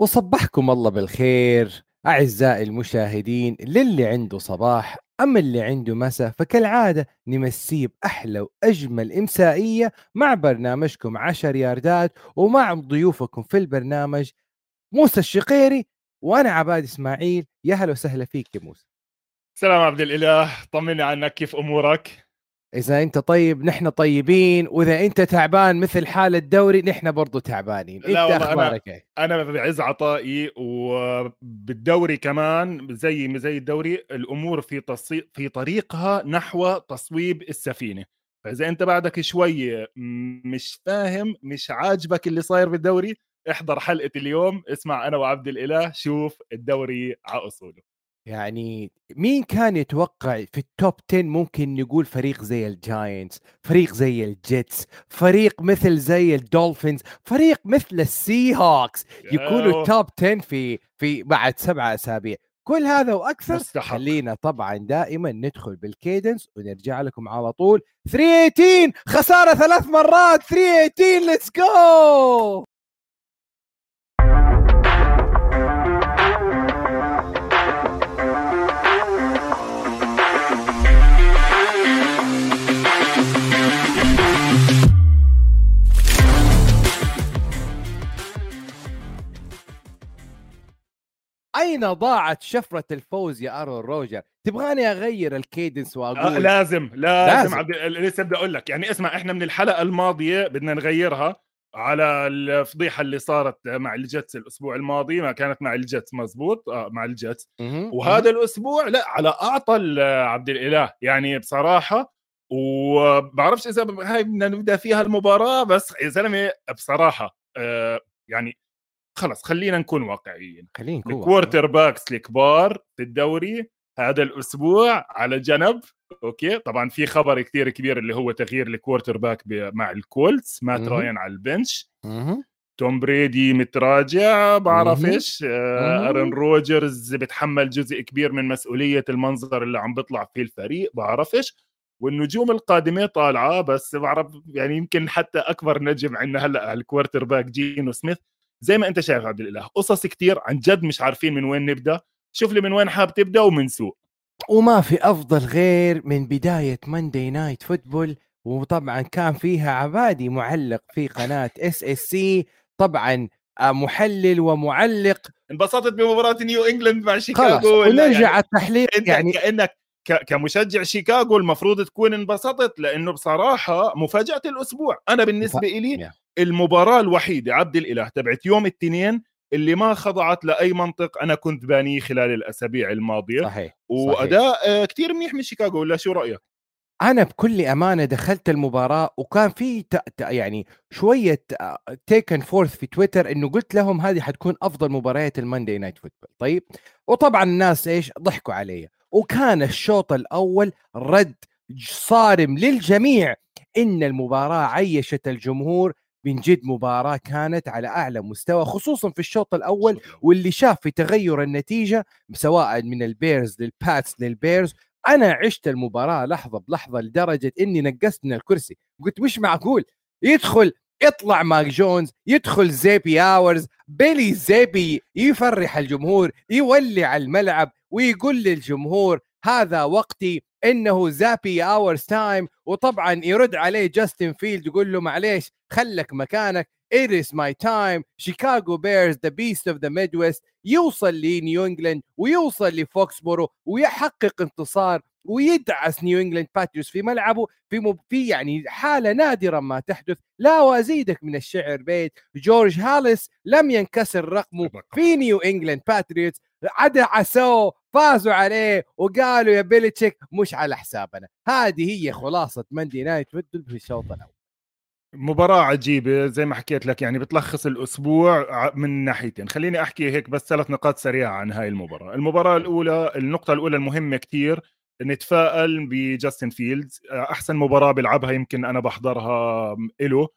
وصبحكم الله بالخير أعزائي المشاهدين للي عنده صباح أما اللي عنده مساء فكالعادة نمسيه بأحلى وأجمل إمسائية مع برنامجكم عشر ياردات ومع ضيوفكم في البرنامج موسى الشقيري وأنا عباد إسماعيل. يا هلا وسهلا فيك يا موسى. سلام عبد الإله طمني عنك كيف أمورك؟ إذا أنت طيب نحن طيبين وإذا أنت تعبان مثل حال الدوري نحن برضو تعبانين. لا أنت أخبارك إيه؟ أنا بعز عطائي وبالدوري كمان زي زي الدوري الأمور في تصي... في طريقها نحو تصويب السفينة. فإذا أنت بعدك شوي مش فاهم مش عاجبك اللي صاير بالدوري احضر حلقة اليوم اسمع أنا وعبد الإله شوف الدوري على أصوله. يعني مين كان يتوقع في ال top 10 ممكن نقول فريق زي الجاينتس فريق زي الجيتس فريق مثل زي الدولفينز فريق مثل السي هوكس يكونوا top 10 في في بعد سبعة أسابيع؟ كل هذا وأكثر مستحق. خلينا طبعا دائما ندخل بال cadence ونرجع لكم على طول. 318 خسارة ثلاث مرات! 318 let's go أين ضاعت شفرة الفوز يا أرون روجر تبغاني أغير الكيدنس واقول آه لازم لازم, لازم. عبد لسه بدي أقول لك يعني اسمع إحنا من الحلقة الماضية بدنا نغيرها على الفضيحة اللي صارت مع الجتس الأسبوع الماضي ما كانت مع الجتس مزبوط آه مع الجتس. وهذا الأسبوع لا على أعطى عبد الإله يعني بصراحة وبعرفش إذا هاي بدنا نبدأ فيها المباراة بس يا زلمة بصراحة آه يعني خلص خلينا نكون واقعيين. خلينا نكون ال quarterbacks الكبار في الدوري هذا الأسبوع على جنب أوكي؟ طبعا في خبر كثير كبير اللي هو تغيير ال quarterback مع الكولتس مات. راين على ال bench. توم بريدي متراجع بعرفش مهم. آه ارن روجرز بتحمل جزء كبير من مسؤولية المنظر اللي عم بيطلع فيه الفريق بعرفش والنجوم القادمة طالعة بس بعرف يعني يمكن حتى أكبر نجم عندنا هلأ ال quarterback جينو سميث. زي ما انت شايف عبد الإله قصص كتير عن جد مش عارفين من وين نبدأ شوف لي من وين حاب تبدأ ومن سوق وما في أفضل غير من بداية Monday Night Football وطبعا كان فيها عبادي معلق في قناة اس اس سي طبعا آه، محلل ومعلق انبسطت بمباراة نيو انجلاند مع شيكاغو ونرجع يعني التحليل يعني كأنك كمشجع شيكاغو المفروض تكون انبسطت لأنه بصراحة مفاجأة الأسبوع أنا بالنسبة لي. المباراة الوحيدة عبد الإله تبعت يوم الاثنين اللي ما خضعت لأي منطق أنا كنت بانيه خلال الأسابيع الماضية صحيح. وأداء كثير منيح من شيكاغو ولا شو رأيك أنا بكل أمانة دخلت المباراة وكان في. يعني شوية taking forth في تويتر إنه قلت لهم هذه حتكون أفضل مباريات ال Monday Night Football طيب وطبعا الناس إيش ضحكوا علي وكان الشوط الأول رد صارم للجميع إن المباراة عيشت الجمهور من جد مباراة كانت على أعلى مستوى خصوصا في الشوط الأول واللي شاف في تغير النتيجة سواء من البيرز للباتس للبيرز. أنا عشت المباراة لحظة بلحظة لدرجة إني نقزت من الكرسي. قلت مش معقول! يدخل يطلع ماك جونز يدخل زابي اورز بيلي زابي يفرح الجمهور يولع الملعب ويقول للجمهور هذا وقتي إنه Zappe hours time وطبعا يرد عليه جاستن فيلدز يقول له معليش خلك مكانك. It is my time. شيكاغو بيرز the beast of the Midwest يوصل لنيو انجلاند ويوصل لفوكسبورو ويحقق انتصار ويدعس نيو انجلاند باتريوتس في ملعبه. في مب... في يعني حالة نادرا ما تحدث. لا وأزيدك من الشعر بيت. جورج هاليس لم ينكسر رقمه في نيو انجلاند باتريوتس دعسوه. فازوا عليه وقالوا يا بيلتشيك مش على حسابنا. هذه هي خلاصة Monday Night Football في الشوط الأول. مباراة عجيبة زي ما حكيت لك يعني بتلخص الأسبوع من ناحيتين. خليني أحكي هيك بس ثلاث نقاط سريعة عن هاي المباراة. المباراة الأولى النقطة الأولى المهمة كتير نتفائل بجاستن فيلدز أحسن مباراة بيلعبها يمكن أنا بحضرها إله.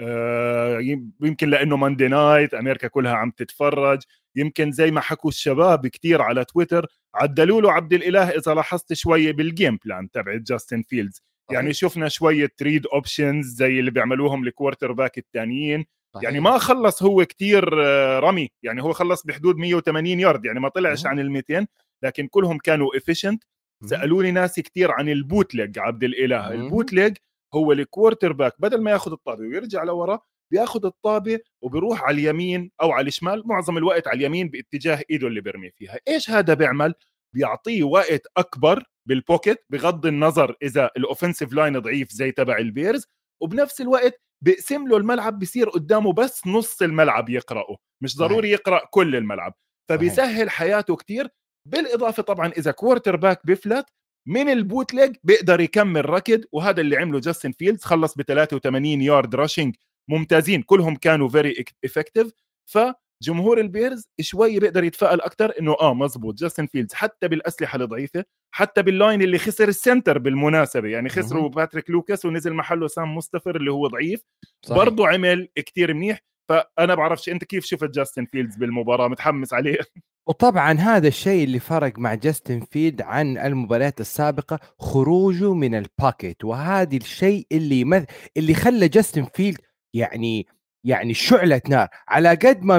آه، يم- يمكن لأنه Monday night أمريكا كلها عم تتفرج. يمكن زي ما حكوا الشباب كتير على تويتر عدلوا له عبد الإله إذا لاحظت شوية بال game plan تبع جاستن فيلدز يعني شفنا شوية read options زي اللي بيعملوهم ال quarterback الثانيين. يعني ما خلص هو كتير آه، رمي. يعني هو خلص بحدود 180 يارد يعني ما طلعش عن ال 200 لكن كلهم كانوا efficient سألوني ناس كتير عن ال bootleg عبد الإله. ال bootleg هو ال quarterback بدل ما ياخذ الطابه ويرجع لورا بياخذ الطابة وبيروح على اليمين أو على الشمال معظم الوقت على اليمين باتجاه إيده اللي بيرمي فيها. إيش هذا بيعمل؟ بيعطيه وقت أكبر بال pocket بغض النظر إذا ال offensive line ضعيف زي تبع البيرز وبنفس الوقت بيقسم له الملعب بيصير قدامه بس نص الملعب يقرأه. مش ضروري يقرأ كل الملعب. فبيسهل حياته كتير. بالإضافة طبعا إذا quarterback بيفلت من ال bootleg بيقدر يكمل ركض وهذا اللي عمله جاستن فيلدز خلص ب 83 yard rushing ممتازين كلهم كانوا very effective فجمهور البيرز شوي بيقدر يتفائل أكثر إنه آه مزبوط. جاستن فيلدز حتى بالأسلحة الضعيفة حتى بال line اللي خسر ال center بالمناسبة. يعني خسروا باتريك لوكاس ونزل محله سام مستفر اللي هو ضعيف. برضه عمل كتير منيح. فأنا بعرفش أنت كيف شفت جاستن فيلدز بالمباراة؟ متحمس عليه. وطبعا هذا الشيء اللي فرق مع جاستن فيلدز عن المباريات السابقة خروجه من ال pocket وهذا الشيء اللي مذ... اللي خلى جاستن فيلد يعني يعني شعلة نار. على قد ما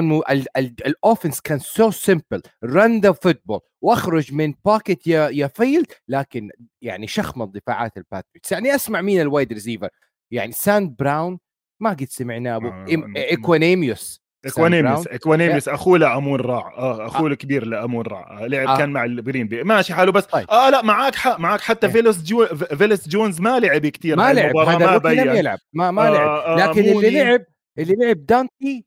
الاوفنس كان سو سمبل رن ذا فوتبول واخرج من باكيت يا يا فيلد لكن يعني شخمط دفاعات الباتريكس يعني أسمع مين الوايد ريسيفر يعني ساند براون ما قد سمعنا أبو آه ايكوانيميوس اكوانيميوس اكوانيميوس أخوه لامون راع آه أخوه آه. الكبير لامون راع لعب آه. كان مع الجرين بي. ماشي حاله بس طيب. آه لا معك حق معك حتى إيه. فيلوس جو فيلوس جونز ما لعب كثير ما لعب هذا ما بين لم يلعب ما ما آه لعب. آه، لكن آه اللي لعب اللي لعب دانتي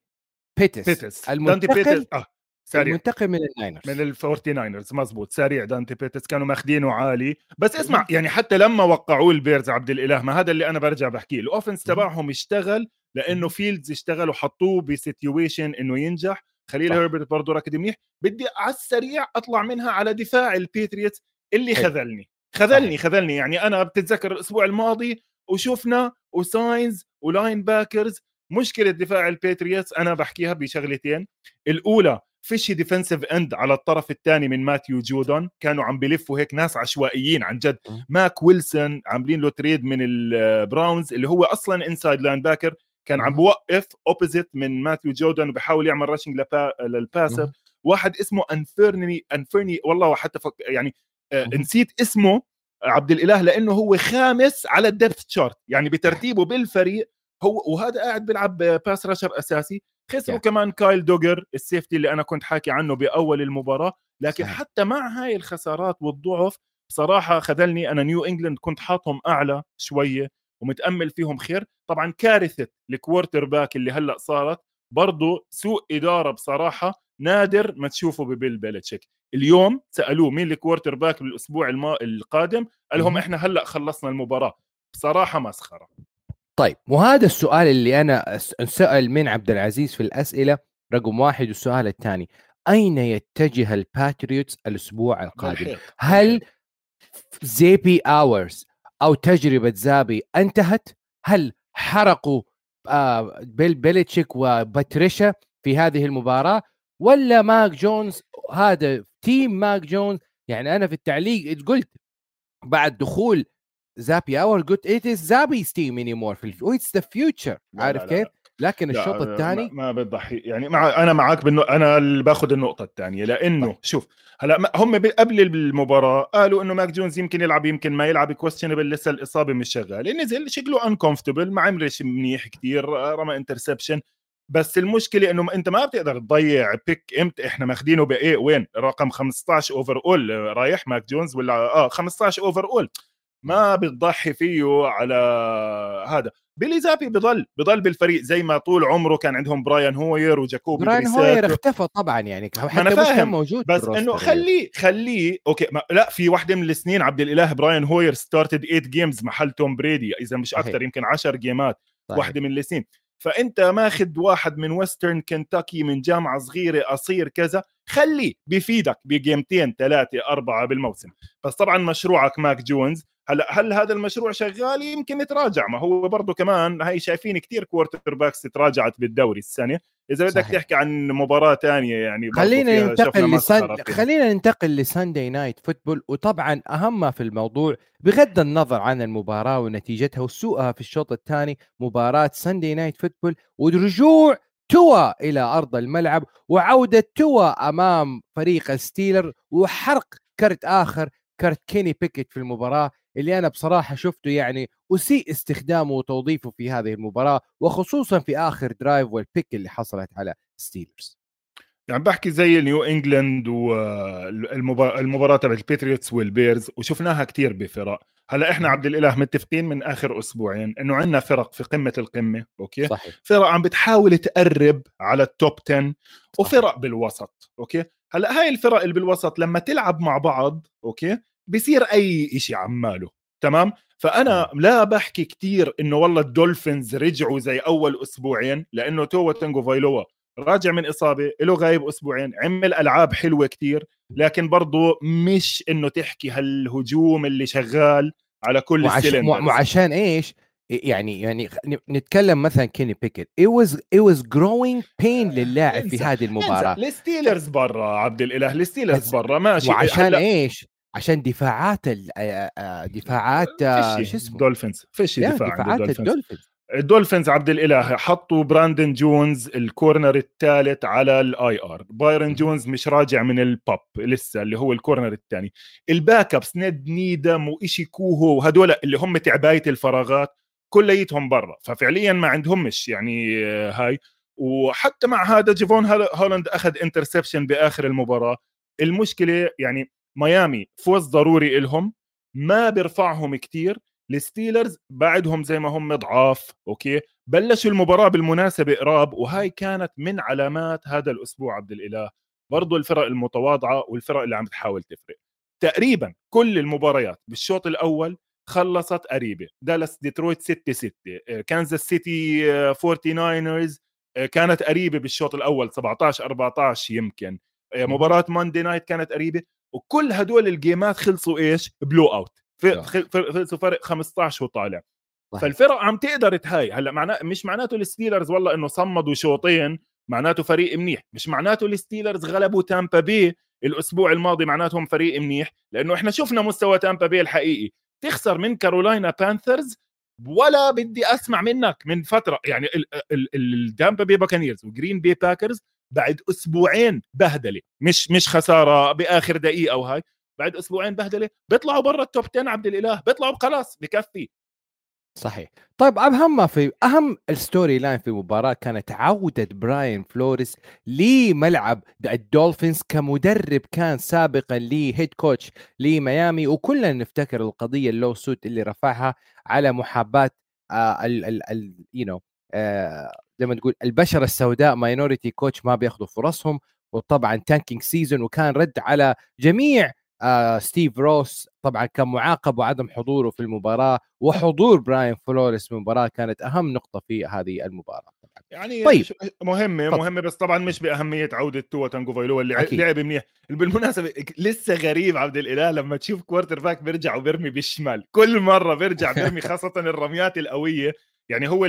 بيتيس بيتيس. دانتي بيتيس. آه سريع. المنتقل من الناينرز. من الفورتي ناينرز مزبوط سريع دانتي بيتيس. كانوا ماخذينه عالي. بس اسمع يعني حتى لما وقعوه البيرز عبد الإله ما هذا اللي أنا برجع بحكيه. ال offense تبعهم اشتغل لأنه فيلدز اشتغل وحطوه ب situation إنه ينجح. خليل هيربرت برضه ركض منيح. بدي على السريع أطلع منها على دفاع البيتريوتس اللي خذلني. خذلني خذلني. يعني أنا بتتذكر الأسبوع الماضي وشفنا وساينز و linebackers مشكلة دفاع البيتريوتس أنا بحكيها بشغلتين. الأولى فيش defensive end على الطرف الثاني من ماثيو جودون. كانوا عم بلفوا هيك ناس عشوائيين عن جد. ماك ويلسون عاملين له trade من البراونز اللي هو أصلا inside linebacker كان عم بوقف opposite من ماثيو جودون وبحاول يعمل rushing لل passer واحد اسمه انفيرني انفيرني والله حتى فك يعني آه نسيت اسمه عبد الإله لأنه هو خامس على ال depth chart يعني بترتيبه بالفريق هو وهذا قاعد بيلعب pass rusher أساسي. خسروا yeah. كمان كايل دوجر ال safety اللي أنا كنت حاكي عنه بأول المباراة. لكن صحيح. حتى مع هاي الخسارات والضعف صراحة خذلني. أنا نيو انجلاند كنت حاطهم أعلى شوية. ومتأمل فيهم خير. طبعا كارثة ال quarterback اللي هلأ صارت. برضه سوء إدارة بصراحة نادر ما تشوفه ببيل بيلتشيك اليوم سألوه مين ال quarterback بالأسبوع الما... القادم؟ قال لهم إحنا هلأ خلصنا المباراة. بصراحة مسخرة. طيب وهذا السؤال اللي أنا سأل من عبد العزيز في الأسئلة رقم واحد والسؤال الثاني أين يتجه الباتريوتس الأسبوع القادم؟ هل زابي أورز أو تجربة زابي انتهت؟ هل حرقوا آه بيل بيلتشيك وباتريشا في هذه المباراة؟ ولا ماك جونز هذا team ماك جونز؟ يعني أنا في التعليق قلت بعد دخول زابي اور قلت it is زابي team anymore في it's the future عارف كيف؟ لكن الشوط الثاني ما, ما بتضحي. يعني مع أنا معك بالنو... أنا اللي باخذ النقطة الثانية لأنه طيب. شوف هلأ هم قبل المباراة قالوا إنه ماك جونز يمكن يلعب يمكن ما يلعب questionable لسه الإصابة مش شغالة. نزل شكله uncomfortable ما عملش منيح كثير رمى interception بس المشكلة إنه أنت ما بتقدر تضيع pick إمتى؟ إحنا ماخذينه بإيه؟ وين؟ رقم 15 overall رايح ماك جونز ولا آه 15 overall ما بتضحي فيه على هذا. بيلي زابي بضل بضل بالفريق زي ما طول عمره كان عندهم براين هوير وجاكوبي براين هوير اختفى طبعا يعني حتى أنا فاهم. موجود. بس إنه خليه خليه okay ما لا في واحدة من السنين عبد الإله براين هوير started 8 games محل توم بريدي إذا مش أكثر يمكن 10 جيمات صحيح. واحدة من السنين. فأنت ماخذ واحد من ويسترن كنتاكي من جامعة صغيرة قصير كذا خليه بيفيدك بجيمتين ثلاثة أربعة بالموسم. بس طبعا مشروعك ماك جونز. هلا هل هذا المشروع شغال؟ يمكن يتراجع. ما هو برضه كمان هاي شايفين كثير quarterbacks تراجعت بالدوري السنة. إذا بدك تحكي عن مباراة ثانية يعني خلينا ننتقل لسن... خلينا ننتقل ل Sunday Night Football. وطبعا أهم ما في الموضوع بغض النظر عن المباراة ونتيجتها وسوءها في الشوط الثاني مباراة Sunday Night Football. ورجوع توا إلى أرض الملعب وعودة توا أمام فريق الستيلرز وحرق كرت آخر كرت كيني بيكيت في المباراة اللي أنا بصراحة شفته يعني أسيء استخدامه وتوظيفه في هذه المباراة وخصوصا في آخر drive وال pick اللي حصلت على ستيلرز. يعني بحكي زي نيو إنجلاند والمباراه تبع البيتريوتس والبيرز وشفناها كثير بفرق. هلا إحنا عبد الإله متفقين من آخر أسبوعين إنه عندنا فرق في قمة القمة okay؟ صحيح. فرق عم بتحاول تقرب على ال top 10 وفرق بالوسط okay؟ هلا هاي الفرق اللي بالوسط لما تلعب مع بعض okay؟ بصير أي شيء عماله تمام؟ فأنا لا بحكي كثير إنه والله الدولفينز رجعوا زي أول أسبوعين لأنه توا تاجوفايلوا راجع من إصابة له غايب أسبوعين عمل ألعاب حلوة كتير. لكن برضه مش إنه تحكي هالهجوم اللي شغال على كل وعش... وعشان إيش؟ يعني يعني نتكلم مثلا كيني بيكت it was it was growing pain للاعب في هذه المباراة. الستيلرز برا عبد الإله الستيلرز برا ماشي. وعشان هلأ... إيش؟ عشان دفاعات دفاعات شو اسمه؟ دولفينز فيش دفاع دفاعات الدولفينز. الدولفينز عبد الإله حطوا براندن جونز ال corner الثالث على ال IR بايرن جونز مش راجع من ال PUP لسه اللي هو ال corner الثاني. ال backups نيد نيدم وإشي كوهو وهدول اللي هم تعباية الفراغات كليتهم برا. ففعليا ما عندهمش يعني آه، هاي. وحتى مع هذا جيفون هولاند أخذ interception بآخر المباراة. المشكلة يعني ميامي فوز ضروري لهم ما بيرفعهم كتير. الستيلرز بعدهم زي ما هم ضعاف أوكي؟ بلشوا المباراة بالمناسبة قراب وهاي كانت من علامات هذا الأسبوع عبد الإله. برضو الفرق المتواضعة والفرق اللي عم تحاول تفرق. تقريبا كل المباريات بالشوط الأول خلصت قريبة. دالاس ديترويت 6 6 كانزاس سيتي 49رز كانت قريبة بالشوط الأول 17 14 يمكن. آه، مباراة Monday Night كانت قريبة وكل هدول الجيمات خلصوا إيش؟ blowout. خلصوا فرق 15 وطالع فالفرق عم تقدر تهاي. هلأ معناه مش معناته الستيلرز والله إنه صمدوا شوطين معناته فريق منيح. مش معناته الستيلرز غلبوا تامبا بي الأسبوع الماضي معناتهم فريق منيح. لأنه إحنا شفنا مستوى تامبا بي الحقيقي. تخسر من كارولاينا بانثرز ولا بدي أسمع منك من فترة. يعني التامبا بي باكانيرز وجرين بي باكرز بعد أسبوعين بهدلة. مش مش خسارة بآخر دقيقة وهاي بعد أسبوعين بهدلة بيطلعوا برا ال top 10 عبد الإله بيطلعوا خلاص بكفي. صحيح. طيب اهم ما في أهم ال storyline في المباراة كانت عودة براين فلوريس لملعب الدولفينز كمدرب كان سابقا ل head coach لميامي. وكلنا نفتكر القضية ال lawsuit اللي رفعها على محاباة آه ال ال ال you know زي ما تقول البشرة السوداء minority coach ما بياخذوا فرصهم. وطبعا tanking season وكان رد على جميع آه ستيف روس طبعا كان معاقب وعدم حضوره في المباراة وحضور براين فلوريس في المباراة كانت أهم نقطة في هذه المباراة يعني طيب. مهمة طب. مهمة بس طبعا مش بأهمية عودة توا تاجوفايلوا اللي أكيد. لعب منيح. بالمناسبة لسه غريب عبد الإله لما تشوف quarterback بيرجع وبيرمي بالشمال. كل مرة بيرجع بيرمي خاصة الرميات القوية. يعني هو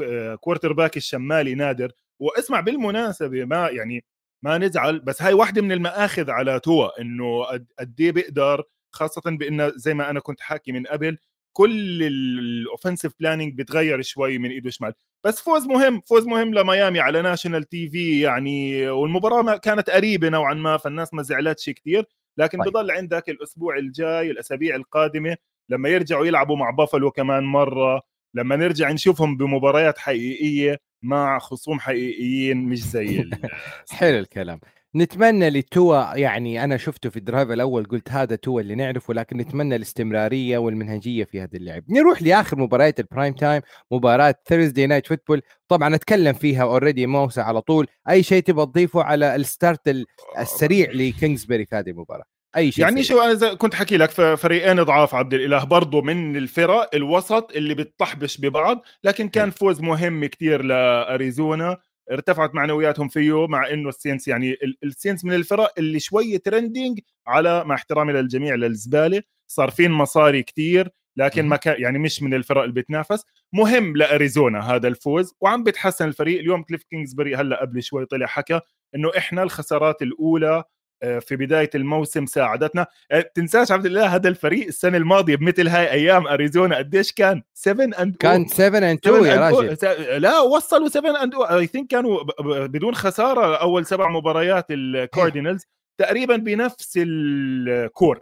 ال quarterback الشمالي نادر. واسمع بالمناسبة ما يعني ما نزعل بس هاي واحدة من المآخذ على توا إنه قد إيه بيقدر خاصة بانه زي ما أنا كنت حاكي من قبل كل ال offensive planning بتغير شوي من إيده شمال بس فوز مهم فوز مهم لميامي على national TV يعني والمباراة كانت قريبة نوعا ما فالناس ما زعلتش كثير لكن طيب. بضل عندك الأسبوع الجاي الأسابيع القادمة لما يرجعوا يلعبوا مع بافلو كمان مرة لما نرجع نشوفهم بمباريات حقيقية مع خصوم حقيقيين مش زي حلو الكلام. نتمنى لتوا يعني أنا شفته في ال drive الأول قلت هذا توا اللي نعرفه لكن نتمنى الاستمرارية والمنهجية في هذا اللعب. نروح لآخر مباريات ال prime time مباراة Thursday Night Football طبعا أتكلم فيها already موسى على طول. أي شيء تبغى تضيفه على ال start السريع لكينجزبري في هذه المباراة؟ أي شيء يعني شو أنا كنت حكي لك فريقين ضعاف عبد الإله برضه من الفرق الوسط اللي بتطحبش ببعض لكن كان فوز مهم كتير لأريزونا. ارتفعت معنوياتهم فيه مع إنه السينتس يعني السينتس من الفرق اللي شوي trending على مع احترامي للجميع للزبالة. صارفين مصاري كتير لكن ما كان يعني مش من الفرق اللي بتنافس. مهم لأريزونا هذا الفوز وعم بتحسن الفريق. اليوم كليف كينجزبري هلأ قبل شوي طلع حكى إنه إحنا الخسارات الأولى في بداية الموسم ساعدتنا. آه، تنساش عبد الله هذا الفريق السنة الماضية بمثل هاي أيام أريزونا قديش كان؟ 7 and كان 7 and 2 يا راجل. لا وصلوا 7 and I think كانوا بدون خسارة أول سبع مباريات الكاردينالز تقريبا بنفس ال core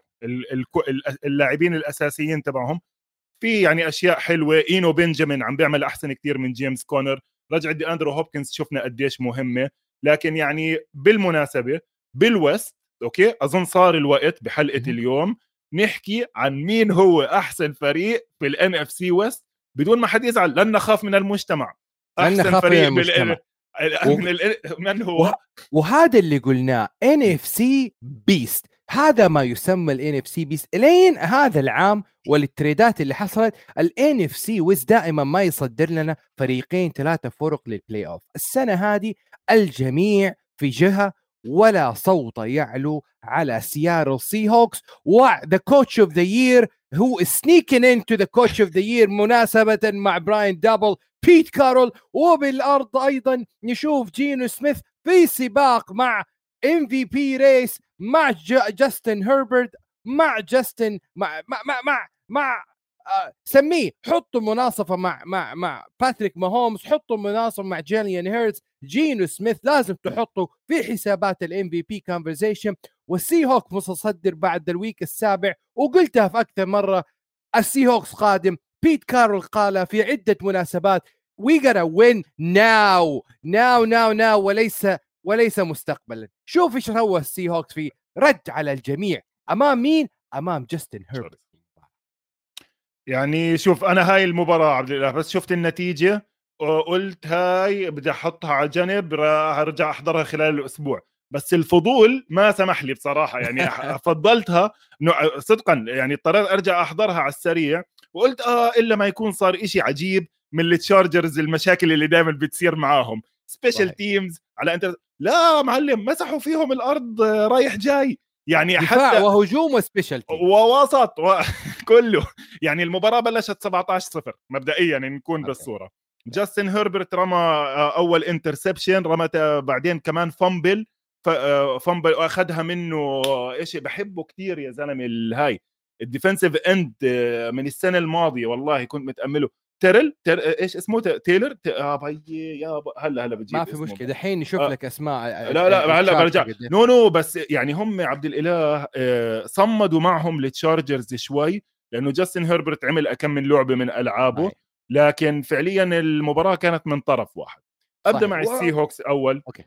اللاعبين الأساسيين تبعهم. في يعني أشياء حلوة. إينو بنجامين عم بيعمل أحسن كثير من جيمس كونر. رجعت دي أندرو هوبكنز شفنا قديش مهمة. لكن يعني بالمناسبة بالوست أوكي؟ أظن صار الوقت بحلقة اليوم نحكي عن مين هو أحسن فريق في الان اف سي ويست بدون ما حد يزعل لن نخاف من المجتمع. أحسن فريق من المجتمع. من, من هو؟ وهذا اللي قلناه ان اف سي بيست هذا ما يسمى الان اف سي بيست لين هذا العام والتريدات اللي حصلت الان اف سي ويز دائما ما يصدر لنا فريقين ثلاثة فرق للبلاي اوف السنة هذه الجميع في جهة ولا صوت يعلو على سيارل سي هوكس وذا كوتش اوف ذا يير هو سنيكين انتو ذا كوتش اوف ذا يير مناسبة مع براين دابل بيت كارول وبالأرض أيضا نشوف جينو سميث في سباق مع ام في بي ريس مع جاستن هربرت مع جاستن مع مع مع مع, مع سميه حطوا مناصفة مع مع مع باتريك ماهومز حطوا مناصفة مع جيليان هيرتز جينو سميث لازم تحطه في حسابات الام في بي كونفرزيشن والسي هوكس متصدر بعد ال week السابع وقلتها في أكثر مرة السي هوكس قادم بيت كارول قال في عدة مناسبات we gotta win now now now now وليس وليس مستقبلا. شوف إيش سوى السي هوكس في رد على الجميع أمام مين؟ أمام جاستن هيربرت يعني شوف أنا هاي المباراة عبد الله بس شفت النتيجة وقلت هاي بدي أحطها على جنب راح ارجع أحضرها خلال الأسبوع. بس الفضول ما سمح لي بصراحة يعني فضلتها صدقا يعني اضطريت أرجع أحضرها على السريع وقلت آه إلا ما يكون صار إشي عجيب من التشارجرز المشاكل اللي دائما بتصير معاهم. special teams على انت لا معلم مسحوا فيهم الأرض رايح جاي. يعني حتى وهجوم و special ووسط و... كله. يعني المباراة بلشت 17 0 مبدئيا نكون بالصورة. جاستن هيربرت رمى آه، أول interception رمى بعدين كمان fumble fumble آه، واخذها منه إيش بحبه كثير يا زلمة الهاي ال defensive end آه، من السنة الماضية والله كنت متأمله. تيرل تير... إيش اسمه؟ تيلر ت... يا بي يا ب... هلا هلا بجيب ما في مشكلة دحين نشوف آه. لك أسماء لا لا هلا برجع. no no بس يعني هم عبد الإله صمدوا معهم التشارجرز شوي لأنه جاستن هيربرت عمل كم من لعبة من ألعابه لكن فعليا المباراة كانت من طرف واحد. أبدأ صحيح. مع السي هوكس أول. okay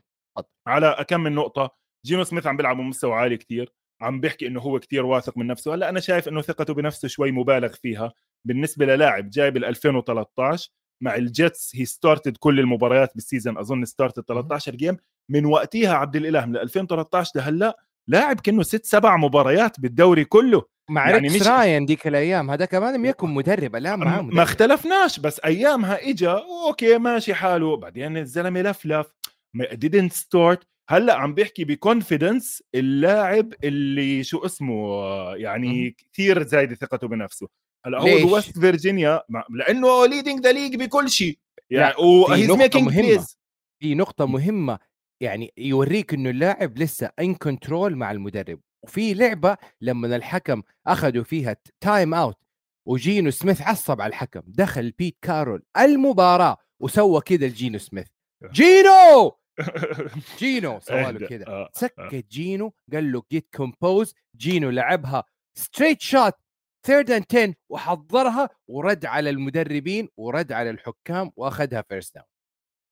على كم من نقطة جينو سميث عم بيلعب بمستوى عالي كتير عم بيحكي إنه هو كتير واثق من نفسه هلأ أنا شايف إنه ثقته بنفسه شوي مبالغ فيها. بالنسبة للاعب جاي بال 2013 مع الجيتس he started كل المباريات بال season أظن started 13 game من وقتها عبد الإله من 2013 لهلا لاعب كأنه ست سبع مباريات بالدوري كله. مع يعني مش راين ديك الأيام. هذا كمان لم يكن مدرب الآن معاه ما اختلفناش بس أيامها إجا okay ماشي حاله. بعدين الزلمة لفلف didn't start. هلا عم بيحكي ب confidence اللاعب اللي شو اسمه يعني كثير زايد ثقته بنفسه. هلا هو بويست فيرجينيا لأنه leading the league بكل شيء. يعني و he's making plays في نقطة مهمة. يعني يوريك إنه اللاعب لسه in control مع المدرب. وفي لعبة لما الحكم أخذوا فيها time out وجينو سميث عصب على الحكم. دخل بيت كارول. المباراة وسوى كذا لجينو سميث. جينو! جينو! سوى له كذا آه، سكت آه. جينو قال له get composed جينو لعبها straight shot third and 10 وحضرها ورد على المدربين ورد على الحكام وأخذها first down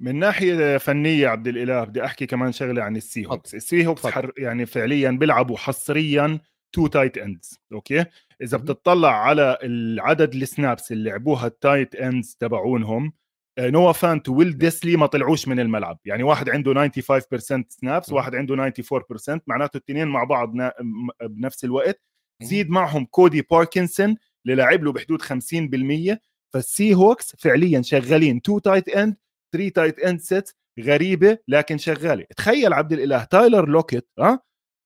من ناحية فنية عبد الإله بدي أحكي كمان شغلة عن السي هوكس السي هوكس حر يعني فعليا بيلعبوا حصريا two tight ends okay؟ إذا بتطلع على العدد ال snaps اللي لعبوها ال tight ends تبعونهم نوا فانت ويل ديسلي ما طلعوش من الملعب. يعني واحد عنده 95% snaps واحد عنده 94% معناته الاثنين مع بعض بنفس الوقت. زيد معهم كولبي باركنسون اللي لاعب له بحدود 50% فالسي هوكس فعليا شغالين. two tight end 3 tight end set غريبة لكن شغالة. تخيل عبد الإله تايلر لوكيت ها؟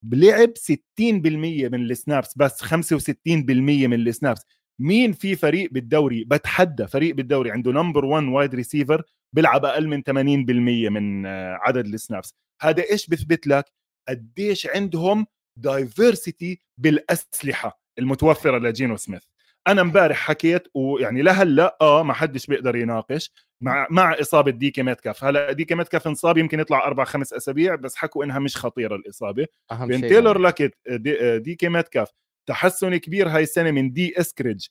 بلعب 60% من ال snaps بس 65% من ال snaps. مين في فريق بالدوري بتحدى فريق بالدوري عنده number 1 wide receiver بيلعب أقل من 80% من عدد ال snaps. هذا إيش بثبت لك؟ قديش عندهم diversity بالأسلحة المتوفرة لجينو سميث. أنا امبارح حكيت ويعني لهلا آه ما حدش بيقدر يناقش. مع مع إصابة ديكي ميتكاف. هلأ ديكي ميتكاف انصاب يمكن يطلع أربع خمس أسابيع بس حكوا إنها مش خطيرة الإصابة. أهم بين شيء تايلور لاكيت دي ديكي ميتكاف تحسن كبير هاي السنة من دي اسكريج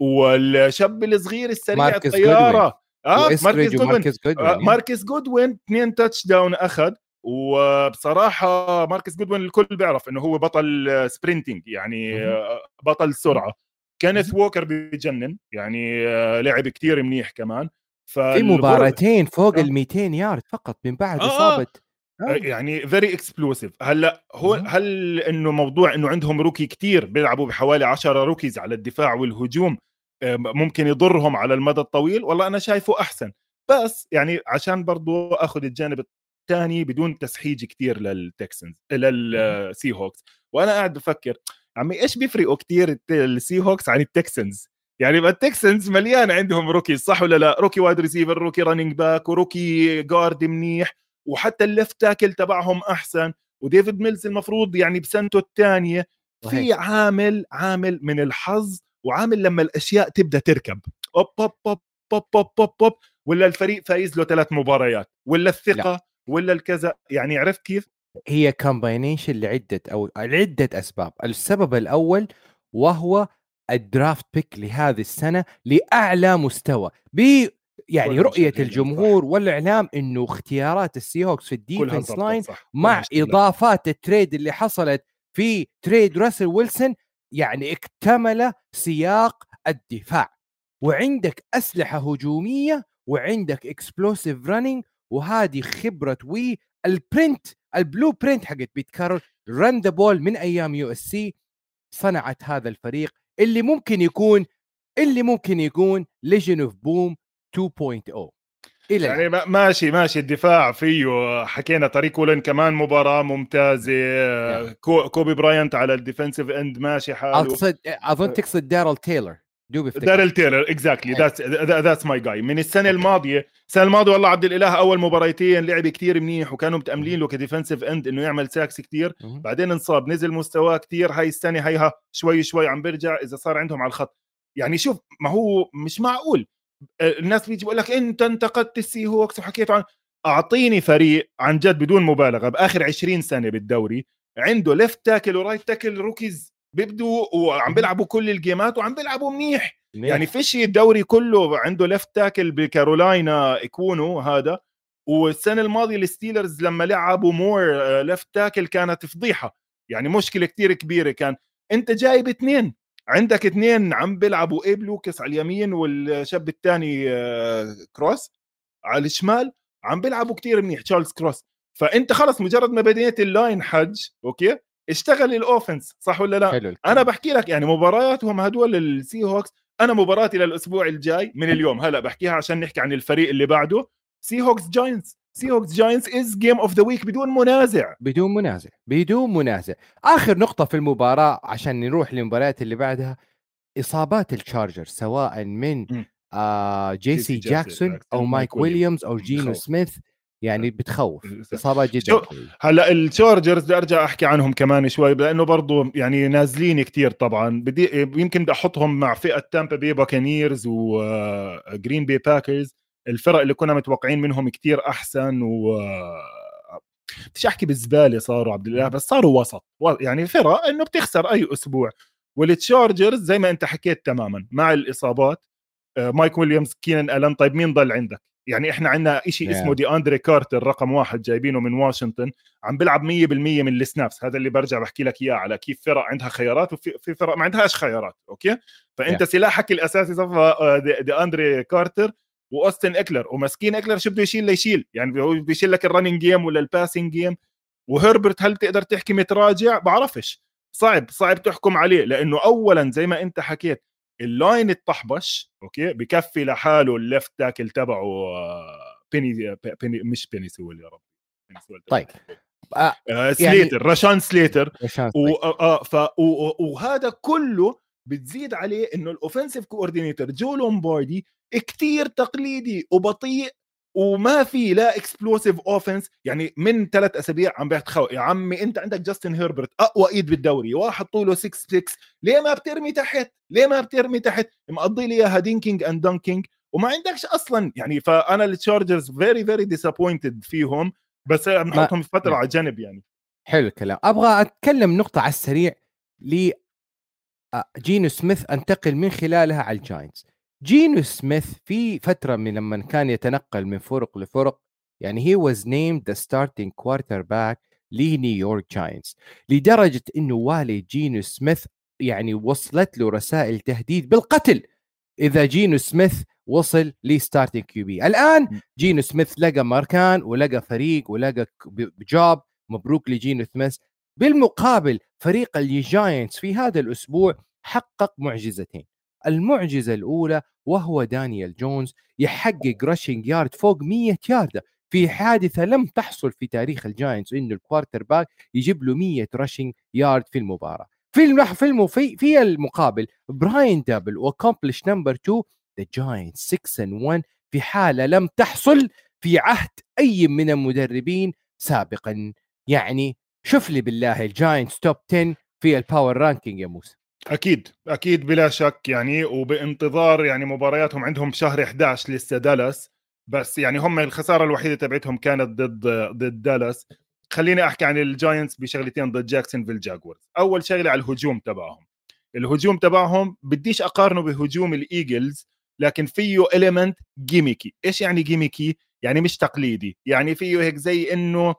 والشاب الصغير السريع الطيارة. آه ماركس جودوين. آه، جودوين ماركس جودوين اثنين touchdown أخذ. وبصراحة ماركس جودوين الكل بيعرف إنه هو بطل sprinting يعني. آه، بطل سرعة كينيث ووكر بجنن يعني آه، لعب كتير منيح كمان في مباراتين فوق آه. ال 200 يارد فقط من بعد آه، آه. إصابة آه، يعني very explosive هلأ هو. هل إنه موضوع إنه عندهم rookie كتير بيلعبوا بحوالي 10 rookies على الدفاع والهجوم آه، ممكن يضرهم على المدى الطويل والله أنا شايفه أحسن بس يعني عشان برضو آخذ الجانب الثاني بدون تسحيج كتير للتكسنز للسي هوكس وأنا قاعد بفكر عمي إيش بيفرقوا الت- السي هوكس عن التكسنز يعني التكسنز مليان عندهم rookie صح ولا لا؟ rookie wide receiver rookie running back و rookie guard منيح وحتى ال left tackle تبعهم أحسن. وديفيد ميلز المفروض يعني بسنته الثانية في. عامل عامل من الحظ وعامل لما الأشياء تبدأ تركب. أوب أوب أوب أوب أوب أوب, أوب ولا الفريق فايز له ثلاث مباريات ولا الثقة ولا الكذا؟ يعني عرفت كيف؟ هي combination لعدة أو لعدة أسباب. السبب الأول وهو ال draft pick لهذه السنة لأعلى مستوى. ب يعني رؤية شغالين، الجمهور والإعلام إنه اختيارات السي هوكس في ال defense line صح. مع. إضافات ال trade اللي حصلت في trade راسل ويلسون يعني اكتمل سياق الدفاع. وعندك أسلحة هجومية وعندك explosive running وهذه خبرة وي ال print ال blueprint حقت بيت كارول run the ball من أيام يو إس سي صنعت هذا الفريق اللي ممكن يكون اللي ممكن يكون Legion of Boom 2.0 إلى يعني ماشي ماشي الدفاع فيه حكينا طارق وولن كمان مباراة ممتازة. كو كوبي براينت على ال defensive end ماشي حاله. اقصد أظن تقصد داريل تيلر. دوب افتكر داريل تيلر exactly that's that's my guy من السنة الماضية السنة الماضية والله عبد الإله أول مباريتين لعب كتير منيح وكانوا متأملين له ك defensive end إنه يعمل sacks مهم. بعدين انصاب نزل مستواه كتير. هاي السنة هيها شوي شوي عم بيرجع إذا صار عندهم على الخط. يعني شوف ما هو مش معقول. آه، الناس بيجي بقول لك أنت انتقدت ال Seahawks وحكيت عن. أعطيني فريق عن جد بدون مبالغة بآخر 20 سنة بالدوري عنده left tackle و right tackle rookies بيبدوا وعم بيلعبوا كل الجيمات وعم بيلعبوا منيح. يعني فيش الدوري كله عنده left tackle بكارولاينا يكونوا هذا. والسنة الماضية ال Steelers لما لعبوا مور left tackle كانت فضيحة. يعني مشكلة كتير كبيرة كان. أنت جايب اثنين. عندك اثنين عم بيلعبوا ايب لوكاس على اليمين والشاب الثاني كروس على الشمال عم بيلعبوا كتير منيح. تشارلز كروس فأنت خلص مجرد ما بديت ال line حج okay؟ اشتغل ال offense صح ولا لا حلو الكلام. أنا بحكي لك يعني مبارياتهم هدول ال Seahawks أنا مباراتي للاسبوع الجاي من اليوم هلا بحكيها عشان نحكي عن الفريق اللي بعده Seahawks Giants Seahawks Giants is game of the week بدون منازع بدون منازع بدون منازع آخر نقطة في المباراة عشان نروح للمباريات اللي بعدها إصابات ال Charger سواء من مم. آه جي سي جاكسون، أو مايك ويليامز أو جينو. سميث يعني بتخوف بس- اصابات جدا شو- قوية. هلأ ال Chargers بدي أرجع أحكي عنهم كمان شوي لأنه برضو يعني نازلين كتير طبعا. بدي يمكن بدي أحطهم مع فئة Tampa Bay Buccaneers و Green Bay Packers الفرق اللي كنا متوقعين منهم كتير أحسن و بديش أحكي بالزبالة صاروا عبد الله بس صاروا وسط. يعني فرق إنه بتخسر أي أسبوع. وال Chargers زي ما أنت حكيت تماما مع الإصابات آه، مايك ويليامز كينان ألن طيب مين ضل عندك؟ يعني إحنا عندنا شيء. اسمه دي اندري كارتر رقم واحد جايبينه من واشنطن عم بيلعب 100% من ال snaps. هذا اللي برجع بحكي لك إياه على كيف فرق عندها خيارات وفي في فرق ما عندهاش خيارات أوكي؟ فأنت Yeah. سلاحك الأساسي صفى دي, دي اندري كارتر وأوستن إكلر. ومسكين إكلر شو بده يشيل؟ ليشيل يعني هو بيشيل لك ال running game ولا ال passing game وهربرت هل تقدر تحكي متراجع؟ بعرفش. صعب صعب تحكم عليه لأنه اولا زي ما أنت حكيت ال line الطحبش okay؟ بكفي لحاله ال left tackle تبعه آه، بيني بيني مش بيني سويل يا رب بيني سويل طيب آه آه سليتر رشون سليتر. و... آه ف... و... وهذا كله بتزيد عليه إنه ال offensive coordinator جو لومباردي كتير تقليدي وبطيء. وما في لا explosive offense يعني من ثلاث أسابيع عم بيتخو يا عمي أنت عندك جاستن هيربرت أقوى إيد بالدوري واحد طوله 6 6 ليه ما بترمي تحت؟ ليه ما بترمي تحت؟ مقضي لي إياها dinking and dunking وما عندكش أصلا يعني فأنا ال Chargers very very disappointed فيهم بس بنحطهم فترة على جنب يعني. حلو الكلام. أبغى أتكلم نقطة على السريع ل جينو سميث أنتقل من خلالها على ال Giants. جينو سميث في فترة من لما كان يتنقل من فرق لفرق يعني he was named the starting quarterback ل New York Giants لدرجة إنه والد جينو سميث يعني وصلت له رسائل تهديد بالقتل إذا جينو سميث وصل ل starting QB الآن جينو سميث لقى مكان ولقى فريق ولقى job مبروك لجينو سميث. بالمقابل فريق ال Giants في هذا الأسبوع حقق معجزتين. المعجزة الأولى وهو دانيال جونز يحقق rushing yard فوق 100 يارده في حادثة لم تحصل في تاريخ ال Giants انه ال quarterback يجيب له 100 rushing yard في المباراة. في في في في المقابل براين دابل و accomplish number 2 the Giants 6 and 1 في حالة لم تحصل في عهد أي من المدربين سابقا. يعني شوف لي بالله ال Giants top 10 في ال power ranking يا موسى. أكيد أكيد بلا شك يعني وبانتظار يعني مبارياتهم عندهم شهر 11 لسه دالاس. بس يعني هم الخسارة الوحيدة تبعتهم كانت ضد ضد دالاس. خليني أحكي عن ال Giants بشغلتين ضد Jacksonville Jaguars. أول شغلة على الهجوم تبعهم. الهجوم تبعهم بديش أقارنه بهجوم ال Eagles لكن فيه element gimmicky إيش يعني gimmicky يعني مش تقليدي. يعني فيه هيك زي إنه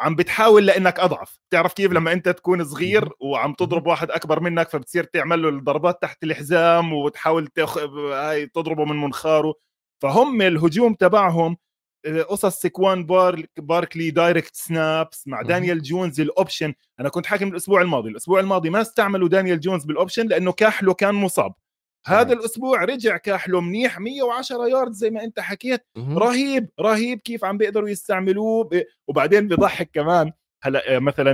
عم بتحاول لإنك أضعف. بتعرف كيف لما أنت تكون صغير وعم تضرب واحد أكبر منك فبتصير تعمل له الضربات تحت الحزام وتحاول تخ... هاي تضربه من منخاره. فهم الهجوم تبعهم آه، قصص سيكوان بارك باركلي direct snaps مع دانيال جونز ال option أنا كنت حاكي من الأسبوع الماضي الأسبوع الماضي ما استعملوا دانيال جونز بال option لأنه كاحله كان مصاب. هذا الأسبوع رجع كاحله منيح 110 يارد زي ما أنت حكيت. رهيب رهيب كيف عم بيقدروا يستعملوه ب... وبعدين بضحك كمان. هلا آه، مثلا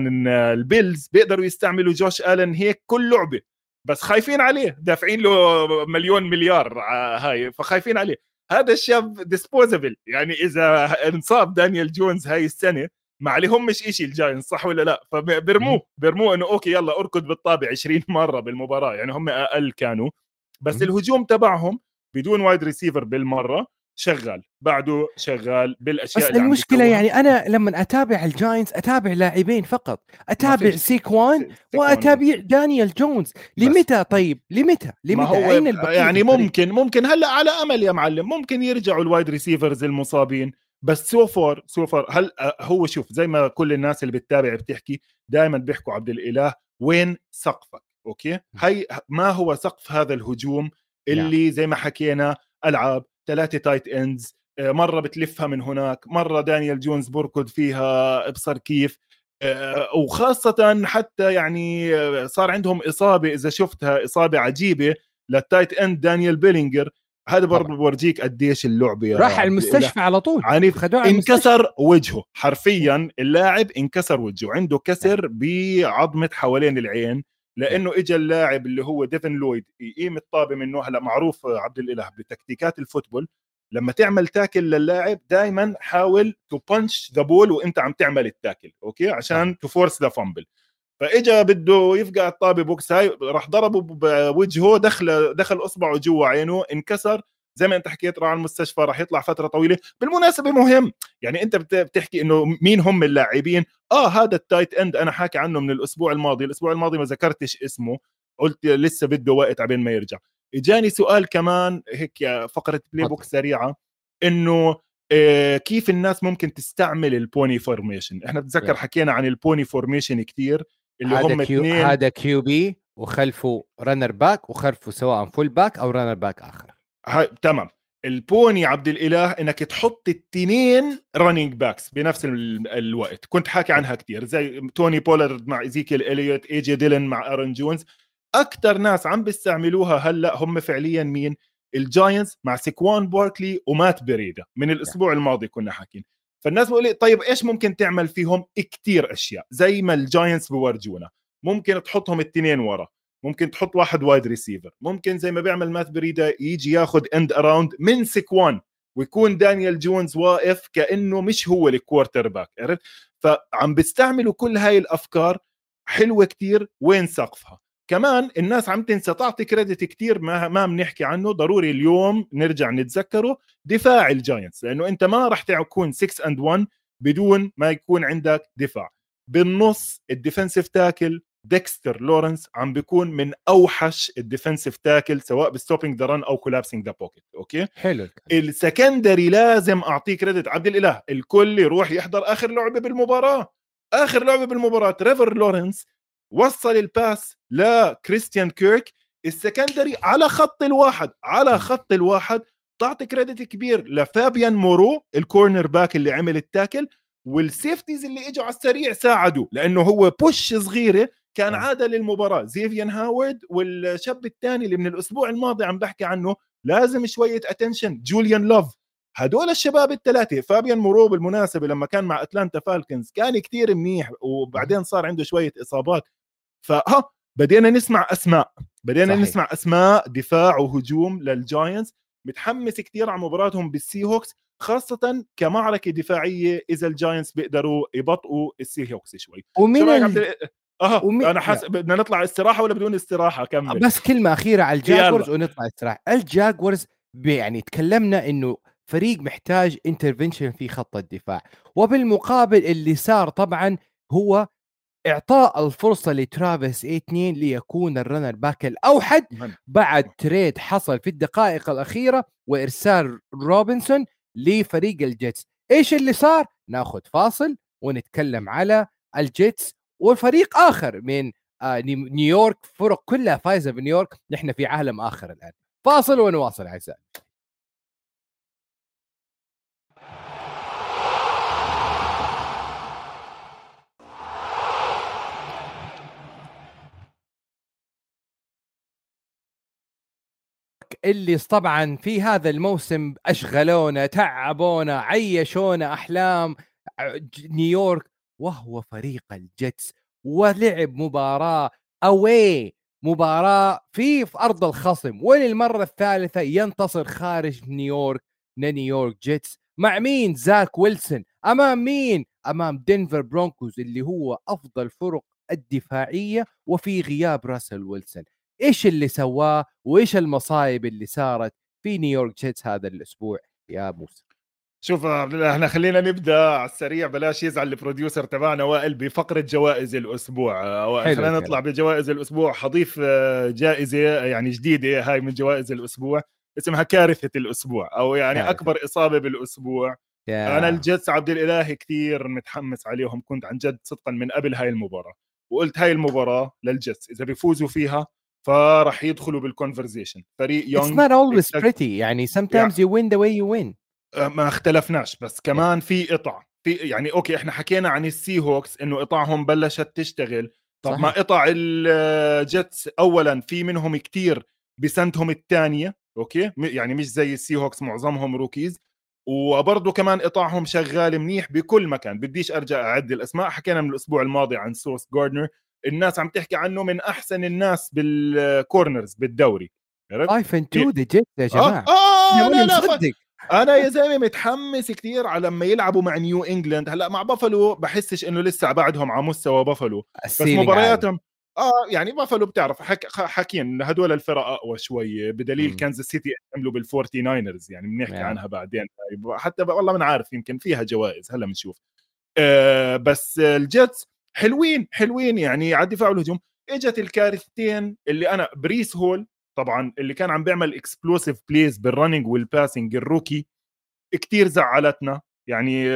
ال Bills بيقدروا يستعملوا جوش آلن هيك كل لعبة بس خايفين عليه دافعين له مليون مليار هاي فخايفين عليه. هذا الشاب disposable يعني إذا انصاب دانيال جونز هاي السنة ما عليهم مش إشي ال Giants صح ولا لا؟ فبرموه برموه إنه okay يلا أركض بالطابة 20 مرة بالمباراة. يعني هم أقل كانوا. بس الهجوم تبعهم بدون wide receiver بالمرة شغال بعده شغال بالأشياء بس المشكلة يعني أنا لما أتابع الجاينتس أتابع لاعبين فقط أتابع سيكوان وأتابع دانيال جونز. لمتى طيب؟ لمتى؟ لمتى؟ أين يعني ممكن ممكن هلأ على أمل يا معلم ممكن يرجعوا ال wide receivers المصابين. بس so far so far هل هو شوف زي ما كل الناس اللي بتتابع بتحكي دائما بيحكوا عبد الإله وين سقفك؟ أوكي؟ هي ما هو سقف هذا الهجوم اللي زي ما حكينا ألعاب ثلاثة tight ends ز مرة بتلفها من هناك مرة دانيال جونز بركض فيها ابصر كيف آه، وخاصة حتى يعني آه، صار عندهم إصابة إذا شفتها إصابة عجيبة لل tight end دانيال بيلينجر هذا برضه بورجيك قديش اللعبة راح على المستشفى على طول. عنيف. انكسر وجهه. حرفيا اللاعب انكسر وجهه. عنده كسر بعظمة حوالين العين. لأنه اجى اللاعب اللي هو ديفن لويد يقيم الطابة منه هلا معروف عبد الإله بتكتيكات ال football. لما تعمل tackle للاعب دائما حاول to punch the ball وإنت عم تعمل ال tackle أوكي؟ عشان to force the fumble فإجا بده يفقع الطابة بوكس هاي راح ضربه بوجهه دخل دخل أصبعه جوا عينه انكسر. زي ما انت حكيت راح على المستشفى راح يطلع فترة طويلة. بالمناسبة مهم يعني انت بتحكي انه مين هم اللاعبين. آه هذا ال tight end أنا حاكي عنه من الأسبوع الماضي. الأسبوع الماضي ما ذكرتش اسمه. قلت لسه بده وقت عبين ما يرجع. إجاني سؤال كمان هيك فقرة playbook سريعة إنه آه كيف الناس ممكن تستعمل ال pony formation إحنا بتذكر حكينا عن ال pony formation كثير اللي هم كيو اثنين. هذا QB وخلفه running back وخلفه سواء fullback أو running back آخر. هاي تمام. ال pony عبد الإله إنك تحط التنين running backs بنفس الوقت. كنت حاكي عنها كثير زي توني بولارد مع إيزيكيل إليوت AJ ديلن مع ارون جونز أكثر ناس عم بيستعملوها هلأ هم فعليا مين؟ الجاينتس مع سيكوان باركلي ومات بريدا من الأسبوع الماضي كنا حاكين فالناس بقول طيب إيش ممكن تعمل فيهم؟ كثير أشياء. زي ما الجاينتس بورجونا ممكن تحطهم التنين ورا. ممكن تحط واحد wide receiver ممكن زي ما بيعمل مات بريدا يجي ياخذ end around من سكوان ويكون دانيال جونز واقف كأنه مش هو ال quarterback عرفت؟ فعم بيستعملوا كل هاي الأفكار حلوة كتير وين سقفها. كمان الناس عم تنسى تعطي credit كتير ما ما بنحكي عنه ضروري اليوم نرجع نتذكره دفاع الجاينتس لأنه أنت ما راح تكون 6 and 1 بدون ما يكون عندك دفاع. بالنص ال defensive tackle ديكستر لورنس عم بيكون من أوحش ال defensive tackle سواء بال stopping the run أو collapsing the pocket أوكي؟ حلو ال secondary لازم أعطيه credit عبد الإله الكل يروح يحضر آخر لعبة بالمباراة. آخر لعبة بالمباراة تريفر لورنس وصل ال pass لكريستيان كيرك ال secondary على خط الواحد على خط الواحد تعطي credit كبير لفابيان مورو ال cornerback اللي عمل ال tackle وال safeties اللي إجوا على السريع ساعدوا لأنه هو push صغيرة كان آه. عادة للمباراة زيفيان هاورد والشاب الثاني اللي من الأسبوع الماضي عم بحكي عنه لازم شوية attention جوليان لوف. هدول الشباب الثلاثة فابيان مورو بالمناسبة لما كان مع أتلانتا فالكنز كان كتير منيح وبعدين صار عنده شوية إصابات. فها بدينا نسمع أسماء بدينا صحيح. نسمع أسماء دفاع وهجوم للجاينتس متحمس كثير على مباراتهم بالسي هوكس خاصة كمعركة دفاعية إذا الجاينتس بيقدروا يبطئوا السي هوكس شوي ومين ال... آه ومي... أنا حاسس بدنا نطلع استراحة ولا بدون استراحة؟ كمل. بس كلمة أخيرة على الجاكورز ونطلع استراحة. الجاكورز يعني تكلمنا إنه فريق محتاج intervention في خط الدفاع. وبالمقابل اللي صار طبعا هو إعطاء الفرصة لترافيس ايتيان ليكون ال running back الأوحد بعد trade حصل في الدقائق الأخيرة وإرسال روبنسون لفريق الجيتس إيش اللي صار؟ ناخذ فاصل ونتكلم على الجيتس وفريق آخر من آه نيويورك فرق كلها فايزة بنيويورك نحن في عالم آخر الآن. فاصل ونواصل أعزائي. اللي طبعا في هذا الموسم أشغلونا تعبونا عيشونا أحلام نيويورك وهو فريق الجيتس ولعب مباراة أوي مباراة في في أرض الخصم وللمرة الثالثة ينتصر خارج نيويورك نيويورك جيتس. مع مين؟ زاك ويلسون. أمام مين؟ أمام دنفر برونكوز اللي هو أفضل فرق الدفاعية وفي غياب راسل ويلسون. إيش اللي سواه؟ وإيش المصايب اللي صارت في نيويورك جيتس هذا الأسبوع يا موسى؟ شوف إحنا خلينا نبدأ على السريع. بلاش يزعل ال producer تبعنا وائل بفقرة جوائز الأسبوع. خلينا نطلع بجوائز الأسبوع. حضيف آه، جائزة يعني جديدة هاي من جوائز الأسبوع اسمها كارثة الأسبوع أو يعني كارثة. أكبر إصابة بالأسبوع. yeah. أنا الجيتس عبد الإله كثير متحمس عليهم. كنت عن جد صدقا من قبل هاي المباراة. وقلت هاي المباراة للجيتس إذا بيفوزوا فيها فراح يدخلوا بال conversation فريق يونغ It's not always pretty. يعني sometimes yeah. you win the way you win. أه، ما اختلفناش بس كمان في قطع. في يعني أوكي إحنا حكينا عن السي هوكس إنه قطعهم بلشت تشتغل. طب صحيح. ما قطع ال Jets اولا في منهم كتير بسنتهم الثانية okay؟ يعني مش زي ال Seahawks معظمهم rookies. وبرضه كمان قطعهم شغال منيح بكل مكان. بديش أرجع اعد الأسماء حكينا من الأسبوع الماضي عن سوس جاردنر. الناس عم تحكي عنه من أحسن الناس بال corners بالدوري. عرفت؟ 5 2 the Jets yeah آه، جماعة. آه, آه لا لا أنا يا زلمة متحمس كثير على لما يلعبوا مع نيو انجلاند هلأ مع بافلو بحسش إنه لسه بعدهم على مستوى بافلو بس مبارياتهم آه يعني بافلو بتعرف حك... حكين هدول الفرق أقوى شوي بدليل كانزاس سيتي عملوا بال Forty Niners يعني بنحكي عنها بعدين. حتى والله ما عارف يمكن فيها جوائز. هلأ بنشوف. آه بس ال Jets حلوين حلوين يعني على الدفاع والهجوم. إجت الكارثتين اللي أنا بريس هول طبعا اللي كان عم بيعمل explosive plays بال running وال passing ال rookie كتير زعلتنا يعني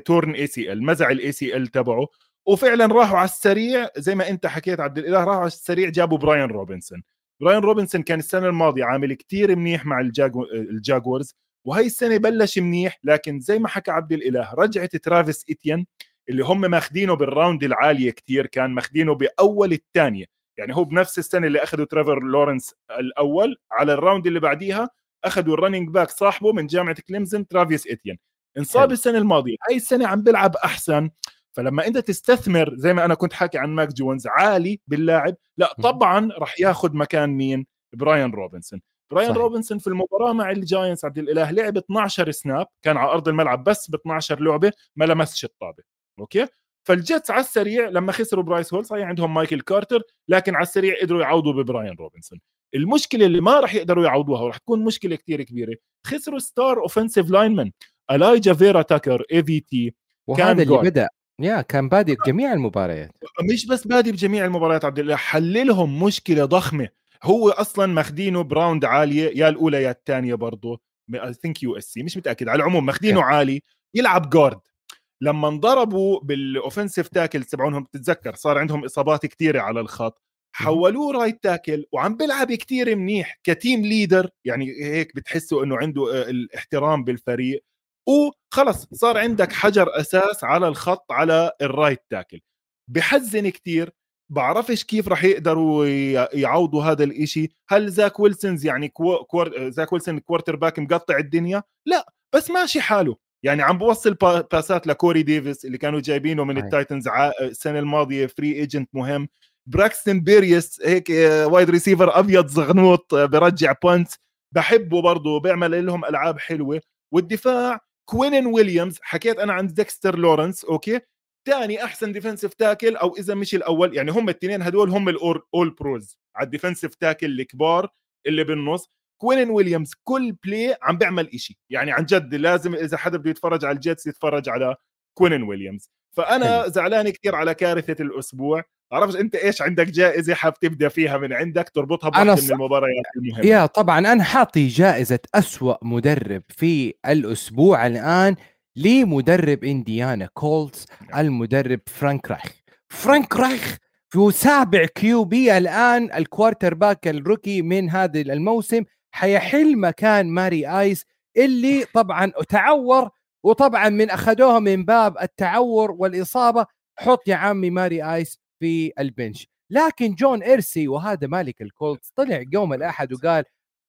torn ACL مزع ال ACL تبعه. وفعلا راحوا على السريع زي ما أنت حكيت عبد الإله راحوا على السريع جابوا براين روبنسون براين روبنسون كان السنة الماضية عامل كتير منيح مع ال Jagu... ال Jaguars وهي السنة بلش منيح لكن زي ما حكى عبد الإله رجعت ترافيس اتين اللي هم ماخذينه بال round العالية كتير كان ماخذينه بأول الثانية. يعني هو بنفس السنة اللي أخذوا تريفر لورنس الأول على ال round اللي بعديها أخذوا ال running back صاحبه من جامعة كليمزن ترافيس اتيان انصاب السنة الماضية هاي السنة عم بيلعب أحسن. فلما أنت تستثمر زي ما أنا كنت حاكي عن ماك جونز عالي باللاعب لا طبعا راح ياخذ مكان مين؟ براين روبنسون. براين صحيح. روبنسون في المباراة مع ال Giants عبد الإله لعب 12 snap كان على أرض الملعب بس ب 12 لعبة ما لمسش الطابة. okay؟ فال Jets على السريع لما خسروا برايس هول صحيح عندهم مايكل كارتر لكن على السريع قدروا يعوضوا ببراين روبنسون. المشكلة اللي ما راح يقدروا يعوضوها وراح تكون مشكلة كثير كبيرة خسروا star offensive lineman الايجا فيرا تاكر AVT وهذا اللي بدأ. yeah كان بادئ بجميع المباريات. مش بس بادئ بجميع المباريات عبد الله حللهم مشكلة ضخمة. هو أصلا ماخذينه ب round عالية يا الأولى يا الثانية برضه I think USC مش متأكد على العموم ماخذينه عالي يلعب guard لما انضربوا بال offensive tackle تبعونهم بتتذكر صار عندهم إصابات كثيره على الخط. حولوه right tackle وعم بيلعب كثير منيح ك team leader يعني هيك بتحسوا إنه عنده آه، الاحترام بالفريق. وخلص صار عندك حجر أساس على الخط على ال right tackle بحزن كثير بعرفش كيف راح يقدروا يعوضوا هذا الإشي. هل زاك ويلسونز يعني qu... quar... زاك ويلسون quarterback مقطع الدنيا؟ لا بس ماشي حاله. يعني عم بوصل باسات لكوري ديفيس اللي كانوا جايبينه من ال Titans السنة الماضية free agent مهم. براكستن بيريوس هيك wide receiver أبيض زغنوط آه، برجع punt بحبه برضه بيعمل لهم ألعاب حلوة. والدفاع كوينن ويليامز. حكيت أنا عن ديكستر لورنس okay؟ ثاني أحسن defensive tackle أو إذا مش الأول يعني هم الاثنين هدول هم الأول بروز على ال defensive tackle الكبار اللي بالنص. كوينن ويليامز كل play عم بيعمل إشي. يعني عن جد لازم إذا حدا بده يتفرج على ال Jets يتفرج على كوينن ويليامز. فأنا زعلان كثير على كارثة الأسبوع. عرفت أنت إيش عندك جائزة حاب تبدأ فيها من عندك؟ تربطها ص... من المباريات المهمة. yeah طبعا أنا حاطي جائزة أسوأ مدرب في الأسبوع الآن لمدرب إنديانا Colts نعم. المدرب فرانك رايخ. فرانك رايخ في سابع QB الآن ال quarterback ال rookie من هذا الموسم حيحل مكان ماري آيس اللي طبعا تعور وطبعا من اخذوها من باب التعور والإصابة حط يا عمي ماري آيس في ال bench. لكن جون إرسي وهذا مالك ال Colts طلع يوم الأحد وقال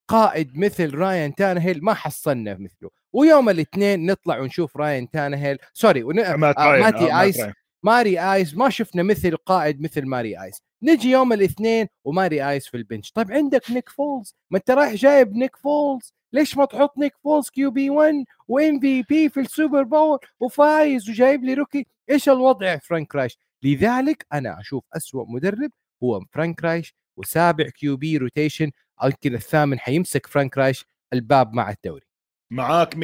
قائد مثل رايان تانهيل ما حصلنا مثله. ويوم الاثنين نطلع ونشوف رايان تانهيل. sorry ون... آه ماتي آه آيس ماري آيس ما شفنا مثل قائد مثل ماري آيس. نجي يوم الاثنين وماري آيس في ال bench. طيب عندك نيك فولز؟ ما أنت رايح جايب نيك فولز. ليش ما تحط نيك فولز QB 1 و MVP في ال Super Bowl وفايز وجايب لي rookie؟ إيش الوضع يا فرانك رايش؟ لذلك أنا أشوف أسوأ مدرب هو فرانك رايش وسابع QB rotation. يمكن الثامن حيمسك فرانك رايش الباب مع الدوري. معاك 100%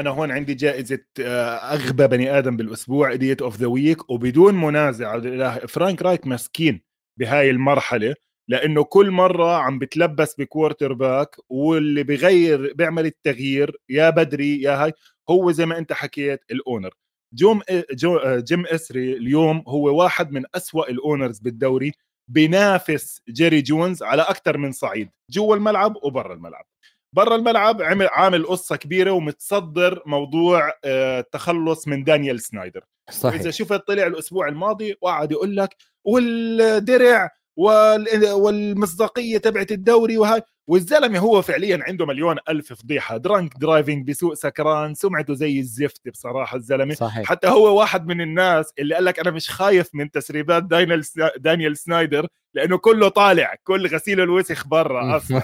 أنا هون عندي جائزة آه، أغبى بني آدم بالأسبوع idiot of the week وبدون منازع فرانك رايك مسكين. بهاي المرحلة لأنه كل مرة عم بتلبس ب quarterback واللي بغير بيعمل التغيير يا بدري يا هاي هو زي ما أنت حكيت ال owner جوم جو جيم إسري اليوم هو واحد من أسوأ ال owners بالدوري بينافس جيري جونز على أكثر من صعيد جوا الملعب وبرا الملعب. برا الملعب عمل عامل قصة كبيرة ومتصدر موضوع التخلص من دانيال سنايدر صحيح. إذا شفت طلع الأسبوع الماضي وقعد يقول لك والدرع والمصداقية تبعت الدوري وهاي. والزلمة هو فعليا عنده مليون ألف فضيحة. drunk driving بسوق سكران. سمعته زي الزفت بصراحة الزلمة. صحيح. حتى هو واحد من الناس اللي قال لك أنا مش خايف من تسريبات دانيال دانيال سنايدر لأنه كله طالع. كل غسيل الوسخ برا أصلا.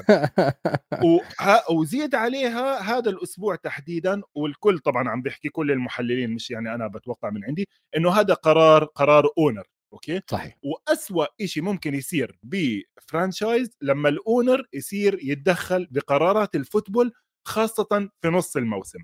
وزيد عليها هذا الأسبوع تحديدا. والكل طبعا عم بيحكي كل المحللين مش يعني أنا بتوقع من عندي إنه هذا قرار قرار owner أوكي؟ صحيح. وأسوأ شيء ممكن يصير ب franchise لما ال owner يصير يتدخل بقرارات ال football خاصة في نص الموسم.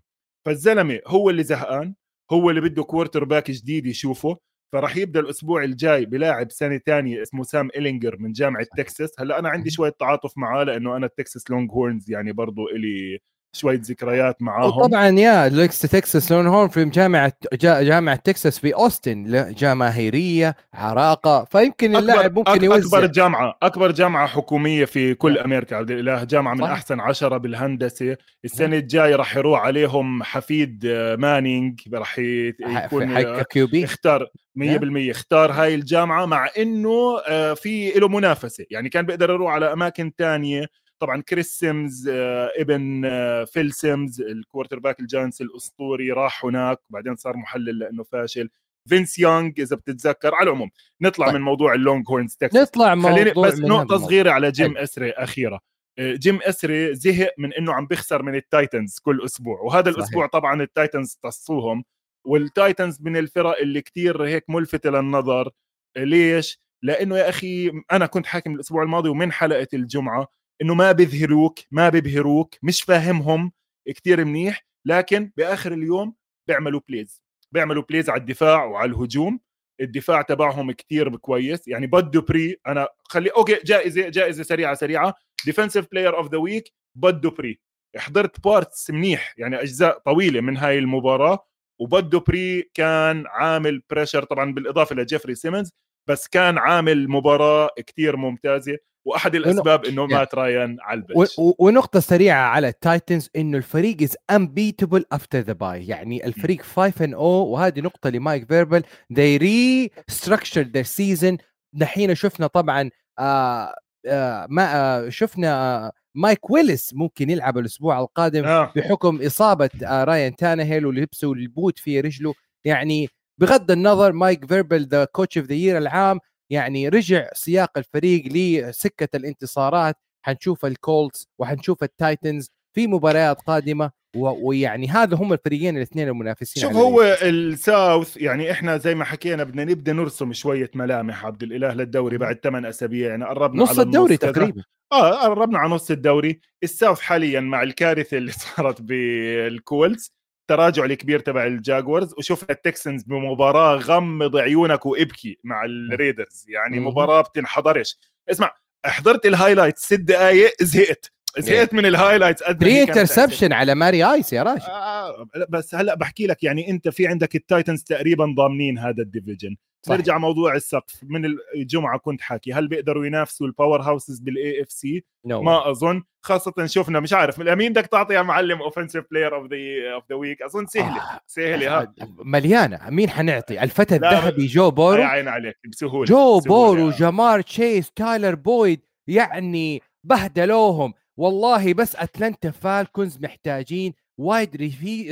فالزلمة هو اللي زهقان هو اللي بده quarterback جديد يشوفه فراح يبدأ الأسبوع الجاي بلاعب سنة ثانية اسمه سام إلينجر من جامعة تكساس هلأ أنا عندي شوية تعاطف معاه لأنه أنا التكساس لونج هورنز يعني برضو إلي شوية ذكريات معاهم. طبعا يا ليكس تكساس لونج هورن في جامعه جامعة تكساس في أوستن جماهيريه عراقة فيمكن اللاعب ممكن يوزع أكبر جامعه أكبر جامعة حكومية في كل لا. أمريكا. عبد الإله جامعة من صح. أحسن عشرة بالهندسة. السنة الجاية راح يروح عليهم حفيد مانينج. راح يكون QB. اختار 100% اختار هاي الجامعة مع إنه آه، في له منافسة. يعني كان بيقدر يروح على أماكن ثانية طبعا كريس سيمز آه، إبن آه، فيل سيمز ال quarterback الجاينتس الأسطوري راح هناك وبعدين صار محلل لأنه فاشل فينس يونغ إذا بتتذكر على العموم نطلع طيب. من موضوع اللونج هورنز تكساس نطلع خليني بس نقطة صغيرة على جيم طيب. إسري اخيره جيم إسري زهق من إنه عم بيخسر من التايتنز كل أسبوع وهذا صحيح. الأسبوع طبعا التايتنز تصوهم والتايتنز من الفرق اللي كتير هيك ملفتة للنظر ليش؟ لأنه يا أخي أنا كنت حاكم الأسبوع الماضي ومن حلقة الجمعة إنه ما بيظهروك ما بيبهروك مش فاهمهم كتير منيح لكن بآخر اليوم بيعملوا plays بيعملوا plays على الدفاع وعلى الهجوم. الدفاع تبعهم كتير كويس. يعني بدو بري أنا خلي okay جائزة جائزة سريعة سريعة. defensive player of the week بدو بري. حضرت parts منيح يعني أجزاء طويلة من هاي المباراة. وبدو بري كان عامل pressure طبعا بالإضافة لجيفري سيمنز بس كان عامل مباراة كتير ممتازة وأحد الأسباب إنه مات رايان على ال bench ونقطة سريعة على التايتنز إنه الفريق is unbeatable after the bye يعني الفريق 5 and 0 وهذه نقطة لمايك فيربل. They restructured their season. دحين شفنا طبعا آه آه ما آه شفنا ماليك ويليس ممكن يلعب الأسبوع القادم آه. بحكم إصابة آه رايان تانهيل ولبسه ال boot في رجله. يعني بغض النظر مايك فيربل the coach of the year العام يعني رجع سياق الفريق لسكة الانتصارات. حنشوف الكولتس وحنشوف التايتنز في مباريات قادمة ويعني هذا هم الفريقين الاثنين المنافسين شوف هو ال South يعني إحنا زي ما حكينا بدنا نبدأ نرسم شوية ملامح عبد الإله للدوري بعد ثمان أسابيع يعني قربنا نص على الدوري تقريبا. آه قربنا على نص الدوري. ال South حاليا مع الكارثة اللي صارت بالكولتس التراجع الكبير تبع الجاكوارز. وشفنا التكسانز بمباراة غمض عيونك وابكي مع الريدرز يعني مباراة بتنحضرش اسمع حضرت ال highlight ست دقائق زهقت. زهقت من ال highlights pre interception على ماري آيس يا راشد آه بس هلا بحكي لك يعني أنت في عندك التايتنز تقريبا ضامنين هذا ال division. نرجع موضوع السقف. من الجمعة كنت حاكي هل بيقدروا ينافسوا ال powerhouses بال AFC ما أظن. خاصة شفنا مش عارف مين بدك تعطي يا معلم offensive player of the of the week أظن سهلة آه. سهلة ها. مليانة. مين حنعطي؟ الفتى الذهبي جو بورو؟ عين عليك بسهولة جو بورو جمار تشيس تايلر بويد يعني بهدلوهم. والله بس اتلانتا فالكونز محتاجين وايد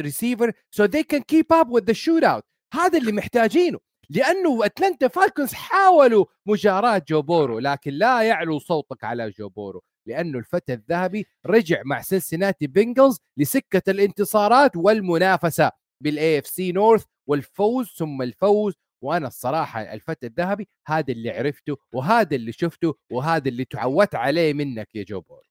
receiver so they can keep up with the shootout هذا اللي محتاجينه لأنه اتلانتا فالكونز حاولوا مجاراة جو بورو لكن لا يعلو صوتك على جو بورو لأنه الفتى الذهبي رجع مع سنسناتي بنجلز لسكة الانتصارات والمنافسة بال AFC North والفوز ثم الفوز. وأنا الصراحة الفتى الذهبي هذا اللي عرفته وهذا اللي شفته وهذا اللي تعودت عليه منك يا جو بورو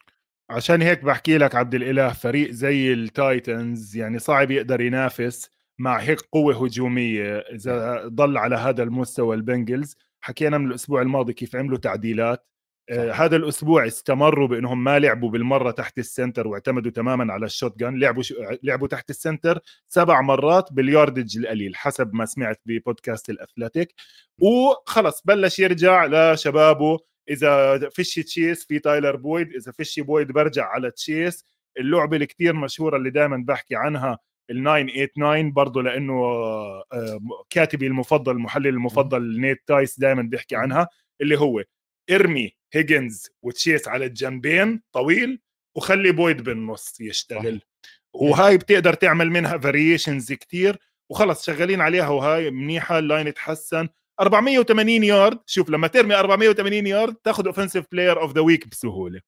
عشان هيك بحكي لك عبد الإله فريق زي التايتنز يعني صعب يقدر ينافس مع هيك قوة هجومية. إذا ضل على هذا المستوى البنجلز حكينا من الأسبوع الماضي كيف عملوا تعديلات. آه هذا الأسبوع استمروا بأنهم ما لعبوا بالمرة تحت ال center واعتمدوا تماما على ال shotgun لعبوا ش... لعبوا تحت ال center سبع مرات بال yardage القليل حسب ما سمعت ببودكاست الأثليتيك. وخلص بلش يرجع لشبابه إذا فيش تشيس في تايلر بويد إذا فيش بويد برجع على تشيس اللعبة الكتير مشهورة اللي دائما بحكي عنها ال 989 برضه لأنه آه، كاتبي المفضل المحلل المفضل نيت تايس دائما بيحكي عنها اللي هو إرمي هيجنز وتشيس على الجنبين طويل وخلي بويد بالنص يشتغل. وهاي بتقدر تعمل منها variations كتير وخلص شغالين عليها وهاي منيحة ال line تحسن 480 يارد. شوف لما ترمي 480 يارد تاخذ offensive player of the week بسهولة.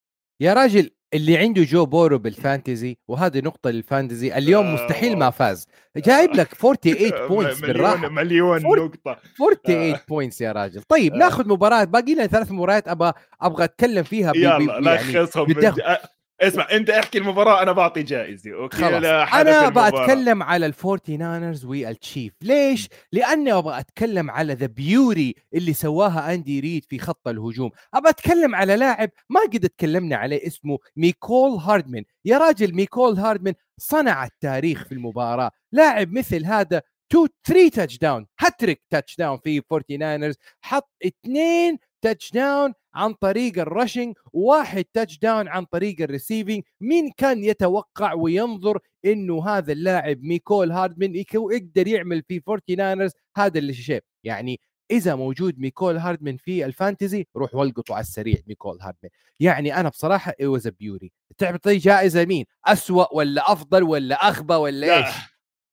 يا راجل اللي عنده جو بورو بال fantasy وهذه نقطة لل fantasy اليوم آه. مستحيل ما فاز. جايب لك 48 points بالراحة. مليون نقطة. 48 points يا راجل. طيب آه. ناخذ مباراة. باقي لنا ثلاث مباريات أبغى أبغى أتكلم فيها يلا لخصهم يعني اسمع انت احكي المباراة أنا بعطي جائزه okay خلاص. أنا بتكلم على ال Forty Niners وال Chiefs. ليش؟ لأني أبغى أتكلم على the beauty اللي سواها أندي ريد في خط الهجوم. أبغى أتكلم على لاعب ما قد تكلمنا عليه اسمه ميكول هاردمان. يا راجل ميكول هاردمان صنع التاريخ في المباراة. لاعب مثل هذا two 3 touchdown hat trick touchdown في Forty Niners حط اثنين touchdown عن طريق ال rushing وواحد touchdown عن طريق ال receiving مين كان يتوقع وينظر إنه هذا اللاعب ميكول هاردمان يقدر يعمل في Forty Niners هذا الشيء يعني إذا موجود ميكول هاردمان في ال fantasy روح والقطه على السريع ميكول هاردمان. يعني أنا بصراحة it was beauty تعطي جائزة مين؟ أسوأ ولا أفضل ولا اخبى ولا لا. إيش؟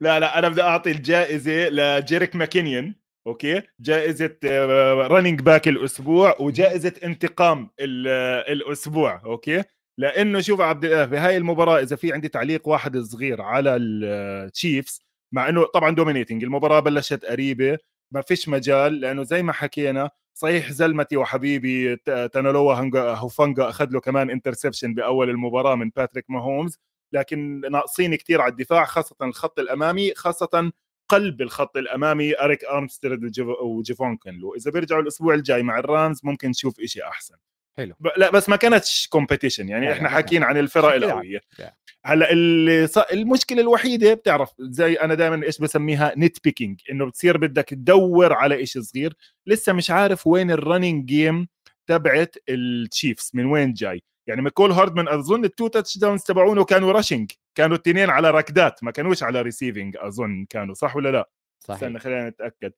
لا لا أنا بدي أعطي الجائزة لجيريك ماكينيون. أوكي؟ جائزة running back الأسبوع وجائزة انتقام الأسبوع أوكي؟ لأنه شوف عبد الاله بهاي المباراة إذا في عندي تعليق واحد صغير على ال Chiefs مع إنه طبعا dominating المباراة بلشت قريبة ما فيش مجال لأنه زي ما حكينا صحيح زلمتي وحبيبي تانالوا هوفانجا أخذ له كمان interception بأول المباراة من باتريك ماهومز لكن ناقصين كثير على الدفاع خاصة الخط الأمامي خاصة قلب الخط الأمامي أريك أرمستيد وجيفون كنلو إذا بيرجعوا الأسبوع الجاي مع ال Rams ممكن نشوف شيء أحسن. حلو. لا بس ما كانتش competition يعني إحنا حاكيين عن الفرق القوية. هلأ. المشكلة الوحيدة بتعرف زي أنا دائما إيش بسميها nitpicking إنه بتصير بدك تدور على شيء صغير. لسه مش عارف وين ال running game تبعت ال Chiefs من وين جاي. يعني ميكول هاردمان أظن ال two touchdowns تبعونه كانوا rushing كانوا الاثنين على ركدات ما كانوش على receiving أظن كانوا صح ولا لا؟ صحيح. استنى خلينا نتأكد.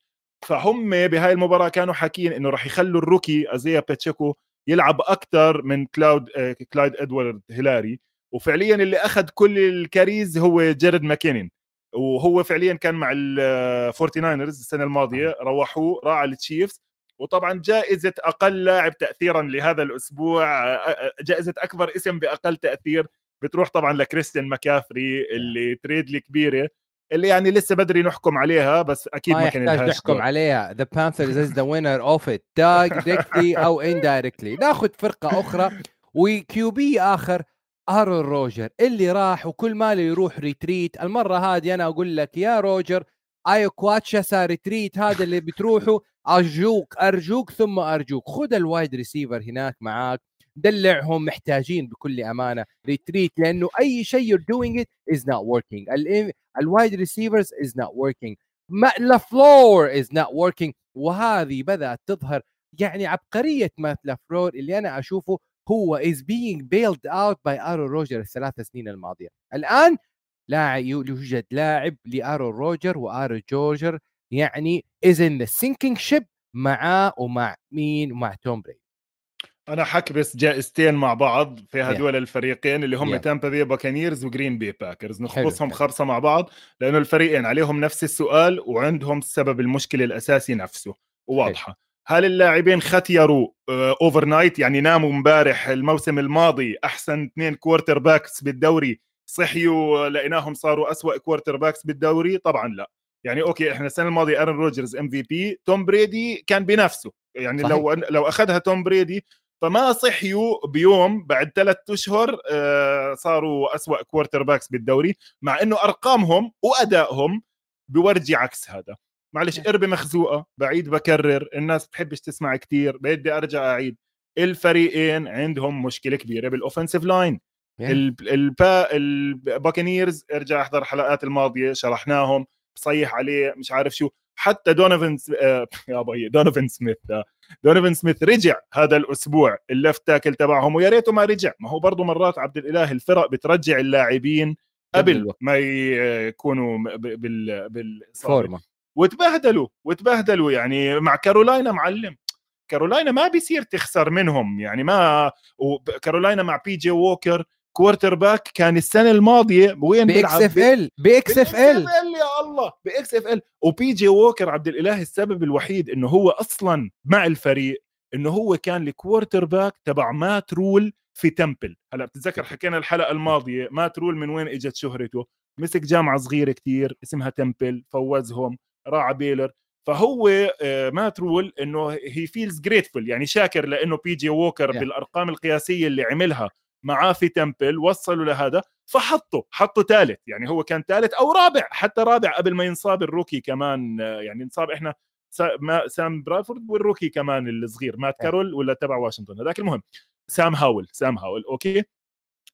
فهم بهاي المباراة كانوا حاكيين إنه راح يخلوا ال rookie إزيا باتشيكو يلعب أكثر من كلاود آه، كلايد إدواردز هيلير وفعليا اللي أخذ كل ال carries هو جيريك ماكينين وهو فعليا كان مع ال Forty Niners السنة الماضية روحوه راح على ال Chiefs وطبعا جائزة أقل لاعب تاثيرا لهذا الأسبوع آه، آه، جائزة أكبر اسم بأقل تأثير بتروح طبعا لكريستيان ماكافري ال trade الكبيره اللي يعني لسه بدري نحكم عليها بس أكيد ما, ما كان يحتاج نحكم عليها. the Panthers is the winner of it directly أو indirectly ناخذ فرقة أخرى و QB آخر أرون روجر اللي راح وكل ماله يروح retreat المرة هذه أنا أقول لك يا روجر ayahuasca صار retreat هذا اللي بتروحوا أرجوك أرجوك ثم أرجوك. خذ ال wide receiver هناك معاك. دلعهم محتاجين بكل أمانة. retreat لأنه أي شيء you're doing it is not working ال wide receivers is not working لافلور is not working وهذه بدأت تظهر يعني عبقرية مات لافلور اللي أنا أشوفه هو is being bailed out by ارون روجر الثلاث سنين الماضية. الآن لا يوجد لاعب لارون روجر وارون روجر يعني is in the sinking ship معاه ومع مين؟ ومع توم بريدي أنا حخبص جائزتين مع بعض في هدول yeah. الفريقين اللي هم yeah. Tampa Bay Buccaneers و Green Bay Packers. نخبصهم خبصة مع بعض لأنه الفريقين عليهم نفس السؤال وعندهم سبب المشكلة الأساسي نفسه. وواضحه هل اللاعبين ختيروا over آه، night يعني ناموا امبارح الموسم الماضي أحسن اثنين quarterbacks بالدوري صحيوا لقيناهم صاروا أسوأ quarterbacks بالدوري؟ طبعا لا. يعني أوكي إحنا السنة الماضية ارن روجرز MVP توم بريدي كان بنفسه. يعني صحيح. لو لو أخذها توم بريدي فما صحيوا بيوم بعد ثلاث أشهر آه، صاروا أسوأ quarterbacks بالدوري مع إنه أرقامهم وأدائهم بورجي عكس هذا. معلش قربة مخزوقة بعيد بكرر الناس بتحبش تسمع كتير بدي أرجع أعيد. الفريقين عندهم مشكلة كبيرة بال offensive line البا ال Buccaneers ارجع احضر الحلقات الماضية شرحناهم بصيح عليه مش عارف شو. حتى دونيفن آه يا باي دونيفن سميث آه دونيفن سميث رجع هذا الأسبوع ال left tackle تبعهم ويا ريته ما رجع. ما هو برضه مرات عبد الإله الفرق بترجع اللاعبين قبل ما يكونوا بال بالفورمه وتبهدلوا وتبهدلوا يعني مع كارولاينا معلم. كارولاينا ما بيصير تخسر منهم يعني ما كارولاينا مع بي جي ووكر quarterback كان السنة الماضية وين ب XFL ب XFL يا الله. ب XFL. وبي جي ووكر عبد الإله السبب الوحيد إنه هو أصلا مع الفريق إنه هو كان ال quarterback تبع مات رول في تمبل هلا بتتذكر حكينا الحلقة الماضية مات رول من وين إجت شهرته؟ مسك جامعة صغيرة كتير اسمها تمبل فوزهم راح بيلور. فهو آه، مات رول إنه he feels grateful يعني شاكر لإنه بي جي ووكر yeah. بالأرقام القياسية اللي عملها. معاه في تمبل وصلوا لهذا فحطوا حطوا ثالث يعني هو كان ثالث أو رابع حتى رابع قبل ما ينصاب ال rookie كمان يعني انصاب إحنا سام برادفورد وال rookie كمان الصغير مات كارول ولا تبع واشنطن هذاك المهم. سام هاول سام هاول أوكي؟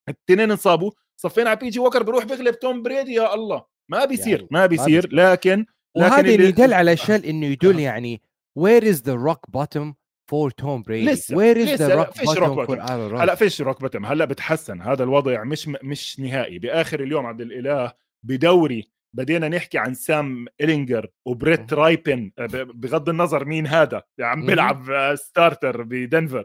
الاثنين انصابوا صفينا على بي جي ووكر بيروح بيغلب توم بريدي يا الله. ما بيصير يعني ما بيصير لكن وهذا يدل على شيء إنه يدل يعني where is the rock bottom for توم بريدي لسه. where is the rock فيش rock bottom هلا فيش rock bottom هلا بتحسن. هذا الوضع مش مش نهائي. بآخر اليوم عبد الإله بدوري بدينا نحكي عن سام إلينجر وبريت رايبن. آه، بغض النظر مين هذا. عم بيلعب starter بدنفر.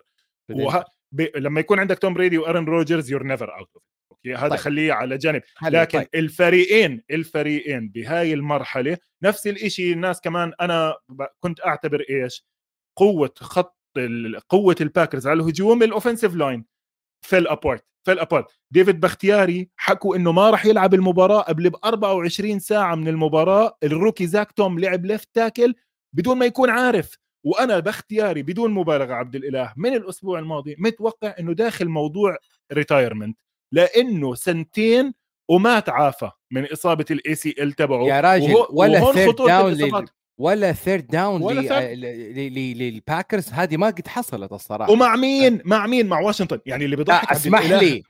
وه... ب... لما يكون عندك توم بريدي وأرن روجرز you're never out okay؟ هذا طيب. خليه على جانب. لكن طيب. الفريقين الفريقين بهاي المرحلة نفس الشيء الناس كمان أنا كنت أعتبر إيش؟ قوة خط قوة الباكرز على الهجوم ال offensive line fell apart fell apart ديفيد بختياري حكوا إنه ما راح يلعب المباراة قبل ب 24 ساعة من المباراة. ال rookie زاك توم لعب left tackle بدون ما يكون عارف. وأنا بختياري بدون مبالغة عبد الإله من الأسبوع الماضي متوقع إنه داخل موضوع retirement لأنه سنتين وما تعافى من إصابة ال ACL تبعه. يا راجل ولا third down ولا third down للباكرز هذه ما قد حصلت الصراحة. ومع مين؟ مع مين؟ مع واشنطن. يعني اللي بيضحك اسمح لي.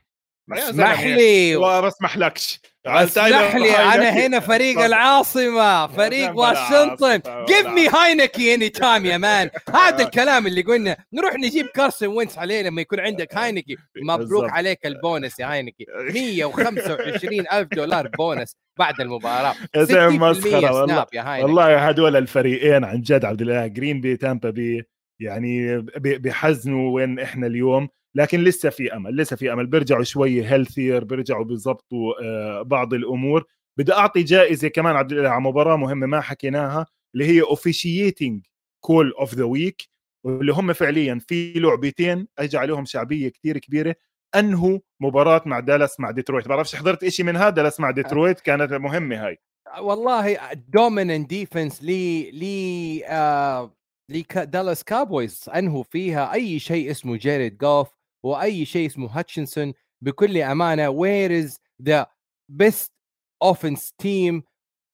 اسمح لي. ما بسمح لكش. اسمح لي أنا هنا فريق العاصمة فريق واشنطن. give me هاينكي any time يا man. هذا الكلام اللي قلنا. نروح نجيب كارسون وينس عليه لما يكون عندك هاينكي مبروك عليك البونس يا هاينكي 125 ألف دولار بونس بعد المباراة. يا مسخرة والله. والله هدول الفريقين عن جد عبد الإله جرين بي تامبا بي يعني بيحزنوا وين إحنا اليوم. لكن لسه في أمل لسه في أمل. بيرجعوا شوي healthier بيرجعوا بيظبطوا آه، بعض الأمور. بدي أعطي جائزة كمان عبد الإله على مباراة مهمة ما حكيناها اللي هي officiating call of the week واللي هم فعليا في لعبتين اجى عليهم شعبية كثير كبيرة. أنهوا مباراة مع دالاس مع ديترويت. بعرفش حضرت إشي من هذا دالاس مع ديترويت كانت مهمة هاي. والله dominant defense لي لي آه لي دالاس كابويز أنهوا فيها. أي شيء اسمه جيريد جوف وأي شيء اسمه هاتشنسون بكل أمانة where is the best offense team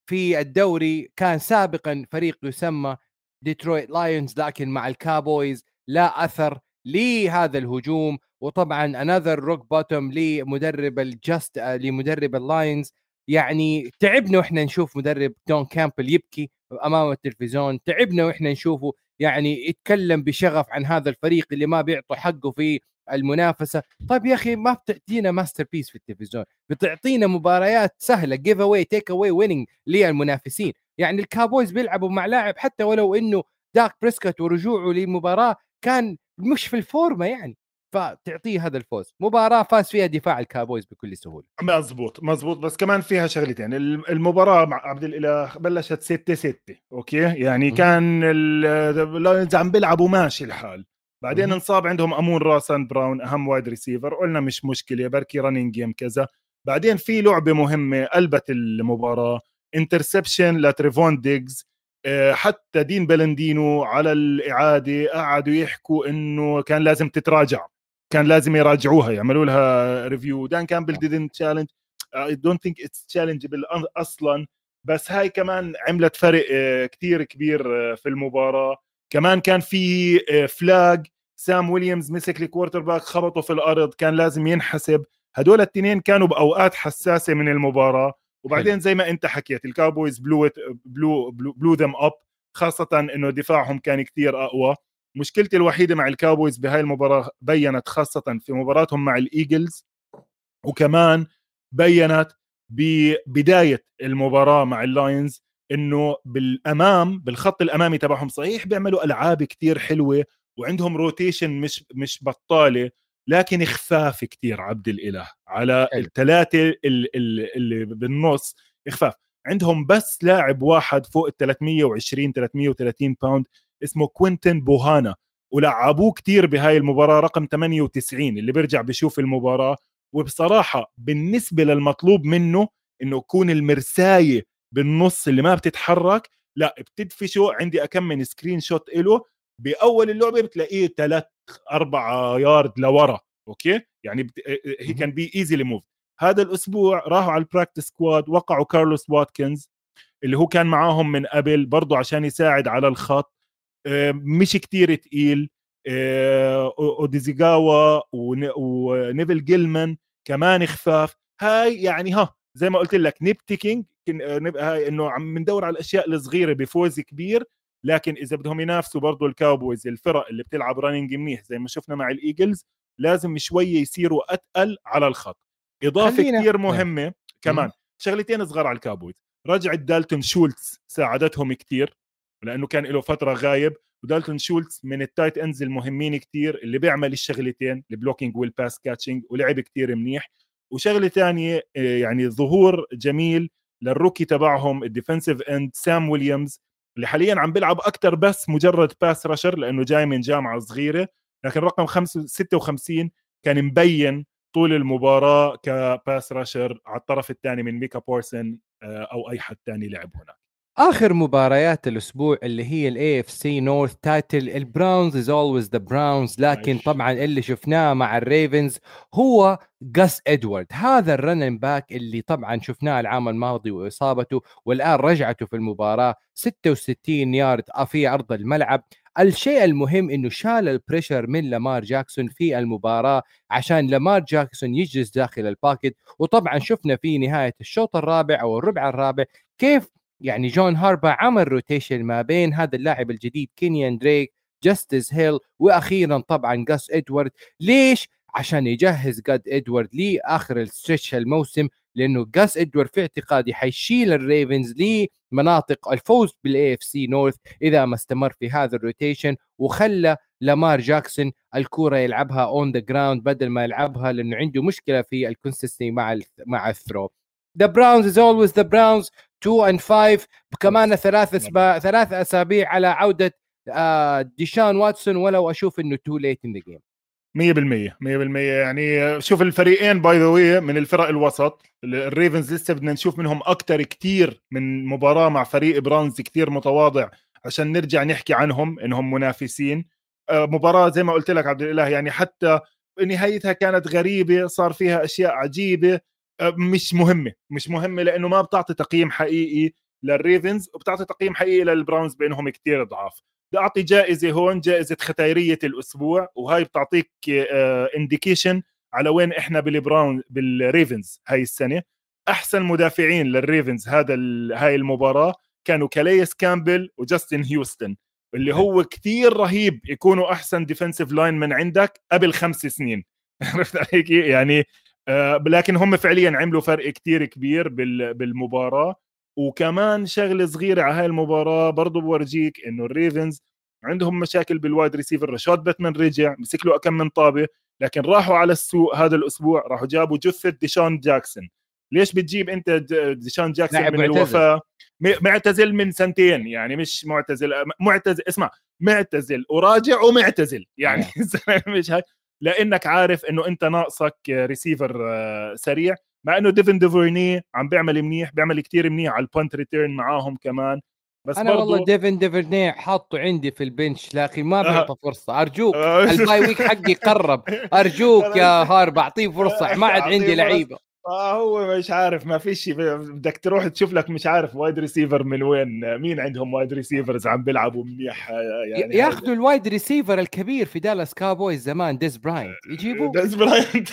في الدوري كان سابقا فريق يسمى ديترويت لايونز لكن مع الكابويز لا أثر لهذا الهجوم. وطبعا another rock bottom لمدرب الجاست لمدرب اللاينز يعني تعبنا وإحنا نشوف مدرب دان كامبل يبكي أمام التلفزيون. تعبنا وإحنا نشوفه يعني يتكلم بشغف عن هذا الفريق اللي ما بيعطوا حقه في المنافسه طيب يا أخي ما بتعطينا masterpiece في التلفزيون بتعطينا مباريات سهله giveaway takeaway winning للمنافسين يعني الكابويز بيلعبوا مع لاعب حتى ولو انه داك بريسكوت ورجوعه لمباراه كان مش في الفورمه يعني فتعطيه هذا الفوز مباراه فاز فيها دفاع الكابويز بكل سهوله مزبوط مزبوط بس كمان فيها شغلتين المباراه مع عبد الاله بلشت 6 6 okay يعني كان اللاينز عم بيلعبوا ماشي الحال بعدين انصاب عندهم أمون را سانت براون أهم wide receiver قلنا مش مشكلة بركي running game كذا. بعدين في لعبة مهمة قلبت المباراة. interception لتريفون ديجز. آه، حتى دين بلندينو على الإعادة قعدوا يحكوا إنه كان لازم تتراجع. كان لازم يراجعوها يعملوا لها review دان كامبل didn't challenge I don't think it's challengeable أصلا. بس هاي كمان عملت فرق آه، كتير كبير آه، في المباراة. كمان كان في flag سام ويليامز مسك ال quarterback خبطه في الأرض كان لازم ينحسب. هدول الاثنين كانوا بأوقات حساسة من المباراة. وبعدين زي ما أنت حكيت الكاوبويز blew blew blew, them up خاصة إنه دفاعهم كان كثير أقوى. مشكلتي الوحيدة مع الكاوبويز بهاي المباراة بينت خاصة في مباراتهم مع الايجلز وكمان بينت ببدايه المباراة مع اللاينز إنه بالأمام بالخط الأمامي تبعهم صحيح بيعملوا ألعاب كتير حلوة. وعندهم rotation مش مش بطالة لكن خفاف كتير عبد الإله. على الثلاثه اللي بالنص خفاف عندهم بس لاعب واحد فوق ال 320 330 pound اسمه كوينتن بوهانا. ولعبوه كتير بهاي المباراة رقم 98 اللي بيرجع بيشوف المباراة. وبصراحة بالنسبة للمطلوب منه إنه يكون المرساية بالنص اللي ما بتتحرك لا بتدفشه عندي أكم من screenshot له بأول اللعبة بتلاقيه ثلاث أربع يارد لورا okay؟ يعني هي كان be easy move هذا الأسبوع راحوا على ال practice squad وقعوا كارلوس واتكنز اللي هو كان معاهم من قبل برضه عشان يساعد على الخط. مش كتير تقيل. اوديزيغاوا ونيفل جيلمان كمان خفاف. هاي يعني ها زي ما قلت لك nitpicking هاي إنه عم ندور على الأشياء الصغيرة بفوز كبير. لكن إذا بدهم ينافسوا برضه الكاوبويز الفرق اللي بتلعب running منيح زي ما شفنا مع الايجلز لازم شوية يصيروا أتقل على الخط. إضافة كثير مهمة كمان. شغلتين صغار على الكاوبويز رجعت دالتون شولتز ساعدتهم كثير لأنه كان له فترة غايب ودالتون شولتز من ال tight ends المهمين كثير اللي بيعمل الشغلتين ال blocking وال pass catching ولعب كثير منيح. وشغلة ثانية آه، يعني ظهور جميل للروكي تبعهم ال defensive end سام ويليامز. اللي حاليا عم بيلعب أكثر بس مجرد pass rusher لأنه جاي من جامعة صغيرة لكن رقم 56 كان مبين طول المباراة ك pass rusher على الطرف الثاني من ميكا بارسنز آه، أو أي حد ثاني لعب هناك. آخر مباريات الأسبوع اللي هي ال AFC North title البراونز is always the Browns لكن. طبعا اللي شفناه مع الريفنز هو جاس ادوارد هذا ال running back اللي طبعا شفناه العام الماضي وإصابته والآن رجعته في المباراة. 66 يارد في أرض الملعب. الشيء المهم إنه شال ال pressure من لامار جاكسون في المباراة عشان لامار جاكسون يجلس داخل ال pocket وطبعا شفنا في نهاية الشوط الرابع أو الربع الرابع كيف يعني جون هاربو عمل rotation ما بين هذا اللاعب الجديد كينيان دريك جاستس هيل وأخيرا طبعا جاس إدوارد. ليش؟ عشان يجهز جاس إدوارد لآخر ال stretch الموسم لأنه جاس إدوارد في اعتقادي حيشيل الريفنز لمناطق الفوز بال AFC North إذا ما استمر في هذا ال rotation وخلى لامار جاكسون الكوره يلعبها on the ground بدل ما يلعبها لأنه عنده مشكلة في ال consistency مع مع ال throw the Browns is always the Browns 2 and 5 كمان ثلاث أسبوع ثلاث أسابيع على عودة ديشان واتسون ولو أشوف إنه too late in the game 100% 100% يعني شوف الفريقين by the way من الفرق الوسط. الريفنز لسه بدنا نشوف منهم أكثر كثير من مباراة مع فريق براونز كثير متواضع. عشان نرجع نحكي عنهم إنهم منافسين. آه، مباراة زي ما قلت لك عبد الإله يعني حتى نهايتها كانت غريبة صار فيها أشياء عجيبة. آه، مش مهمة مش مهمة لأنه ما بتعطي تقييم حقيقي للريفنز وبتعطي تقييم حقيقي للبراونز بأنهم كثير ضعاف. بدي اعطي جائزة هون جائزة ختيريه الأسبوع وهاي بتعطيك indication آه، على وين إحنا بالبراون بالريفنز هاي السنة. أحسن مدافعين للريفنز هذا هاي المباراة كانوا كاليس كامبل وجاستن هيوستن اللي هو كثير رهيب يكونوا أحسن defensive line من عندك قبل خمس سنين. عرفت عليك؟ يعني آه لكن هم فعليا عملوا فرق كثير كبير بالمباراة. وكمان شغلة صغيرة على هاي المباراة برضه بورجيك إنه الريفنز عندهم مشاكل بالوايد ريسيفر رشاد باتمان رجع مسك له كم من طابة لكن راحوا على السوق هذا الأسبوع راحوا جابوا جثة ديشان جاكسون. ليش بتجيب أنت ديشان جاكسون من معتزل. الوفاة؟ معتزل من سنتين يعني مش معتزل معتزل اسمع معتزل وراجع ومعتزل يعني مش هاي. لإنك عارف إنه أنت ناقصك ريسيفر آه، سريع. مع إنه ديفن ديوفرني عم بيعمل منيح بيعمل كتير منيح على ال punt return معاهم كمان. بس أنا والله ديفن ديوفرني حاطه عندي في ال bench لكن ما بيعطى آه. فرصة. أرجوك آه. ال bye week حقي قرب أرجوك يا هارب أعطيه فرصة. ما عاد عندي لعيبة. هو مش عارف ما فيش بدك تروح تشوف لك مش عارف wide receiver من وين. مين عندهم wide receivers عم بيلعبوا منيح؟ يعني ياخذوا ال wide receiver الكبير في دالاس كابويز زمان ديز براينت يجيبوا ديز براينت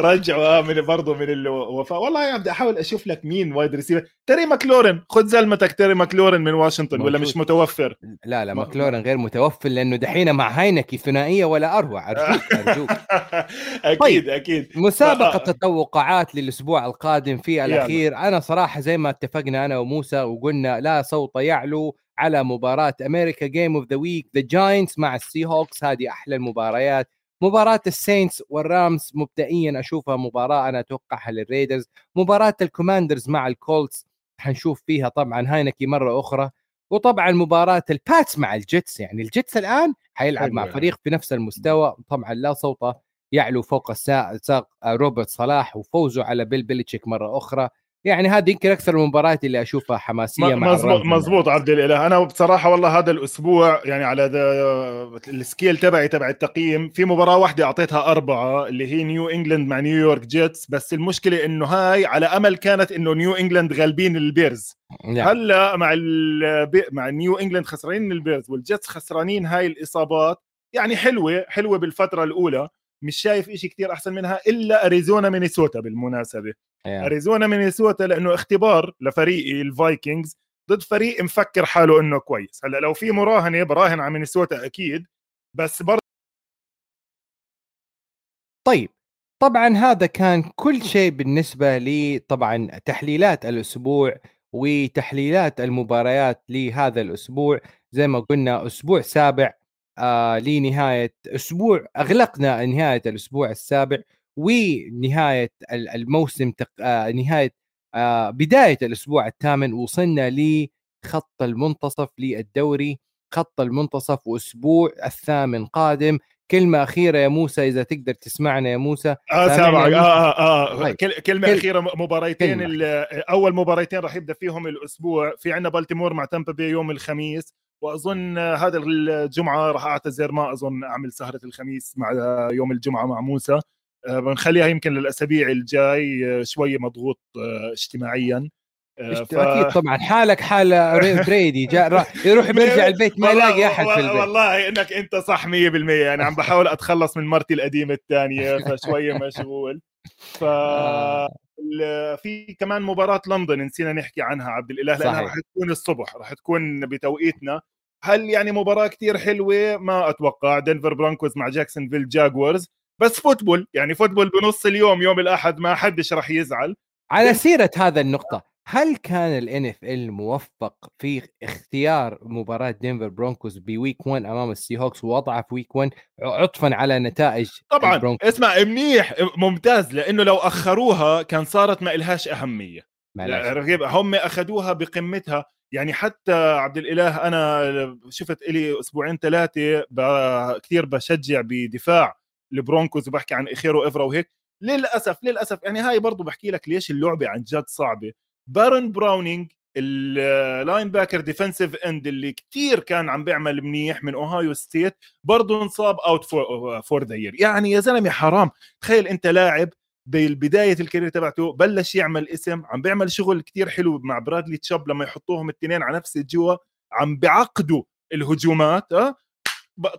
رجعوا من برضه من الوفاه والله بدي أحاول أشوف لك مين wide receiver تري ماكلورن. خذ زلمتك تري ماكلورن من واشنطن ولا مش متوفر؟ لا لا ماكلورن غير متوفر لأنه دحين مع هاينكي ثنائيه ولا أروع. أرجوك أرجوك. أكيد طيب. أكيد. مسابقة تطوق توقعات للأسبوع القادم في الأخير. يلا. أنا صراحة زي ما اتفقنا أنا وموسى وقلنا لا صوت يعلو على مباراة أمريكا game of the week the Giants مع السي هوكس هذه أحلى المباريات. مباراة السينتس والريدرز مبدئيا أشوفها مباراة أنا أتوقعها للريدرز، مباراة الكوماندرز مع الكولتس حنشوف فيها طبعا هاينكي مرة أخرى، وطبعا مباراة الباتس مع الجيتس يعني الجيتس الآن حيلعب مع فريق في نفس المستوى. طبعا لا صوت يعلو فوق ساق روبرت صالح وفوزه على بيل بيليتشيك مرة أخرى. يعني هذه يمكن أكثر المباريات اللي أشوفها حماسية مع مزبوط مزبوط عبد الإله. أنا بصراحة والله هذا الأسبوع يعني على ال scale تبعي تبع التقييم في مباراة واحدة أعطيتها أربعة اللي هي نيو إنجلاند مع نيويورك جيتس. بس المشكلة إنه هاي على أمل كانت إنه نيو إنجلاند غالبين البيرز. نعم. هلأ مع مع نيو إنجلاند خسرانين البيرز والجيتس خسرانين هاي الإصابات. يعني حلوة حلوة بالفترة الأولى. مش شايف إشي كتير أحسن منها إلا أريزونا مينيسوتا بالمناسبة. yeah. أريزونا مينيسوتا لأنه اختبار لفريقي الفايكنجز ضد فريق مفكر حاله إنه كويس. هلأ لو في مراهنة براهن على مينيسوتا أكيد بس برضه طيب طبعا هذا كان كل شيء بالنسبة لي طبعا تحليلات الأسبوع وتحليلات المباريات لهذا الأسبوع. زي ما قلنا أسبوع سابع آه لنهاية أسبوع أغلقنا نهاية الأسبوع السابع ونهاية الموسم تق... آه نهاية آه بداية الأسبوع الثامن وصلنا لخط المنتصف للدوري. خط المنتصف وأسبوع الثامن قادم. كلمة أخيرة يا موسى إذا تقدر تسمعنا يا موسى. سامعني سامعك. يا آه آه آه طيب. كل- كلمة كل- أخيرة م- مباريتين كلمة. أول مباريتين راح يبدأ فيهم الأسبوع. في عندنا بالتيمور مع تامبا بي يوم الخميس. وأظن هذا الجمعة راح اعتذر ما أظن أعمل سهرة الخميس مع يوم الجمعة مع موسى. آه، بنخليها يمكن للأسابيع الجاي آه، شوية مضغوط آه، اجتماعيا. ف- أكيد طبعا. حالك حال ري- بريدي جاء يروح بيرجع البيت ما يلاقي أحد في والله- البيت. والله إنك أنت صح 100% يعني عم بحاول أتخلص من مرتي القديمة الثانية فشوية مشغول. ف في كمان مباراة لندن نسينا نحكي عنها عبد الإله لأنها صحيح. راح تكون الصبح راح تكون بتوقيتنا. هل يعني مباراة كتير حلوة؟ ما أتوقع. دنفر برونكوز مع جاكسونفيل جاكوارز. بس football يعني football بنص اليوم يوم الأحد ما حدش راح يزعل. على سيرة هذا النقطة هل كان ال موفق في اختيار مباراة دنفر برونكوز ب week 1 أمام السي هوكس ووضعها في week 1 عطفا على نتائج طبعا. البرونكوز؟ اسمع منيح ممتاز لأنه لو أخروها كان صارت ما إلهاش أهمية. رغيب هم اخذوها بقمتها. يعني حتى عبد الإله أنا شفت لي أسبوعين ثلاثة كثير بشجع بدفاع البرونكوز وبحكي عن ايجيرو ايفيرو وهيك. للأسف للأسف يعني هاي برضو بحكي لك ليش اللعبة عن جد صعبة. بارون براونينج ال linebacker defensive end اللي كتير كان عم بيعمل منيح من أوهايو ستيت برضه انصاب out for the year يعني يا زلمة حرام. تخيل أنت لاعب بالبداية ال career تبعته بلش يعمل اسم عم بيعمل شغل كتير حلو مع برادلي تشاب لما يحطوهم الاثنين على نفس الجوا عم بيعقدوا الهجومات آه؟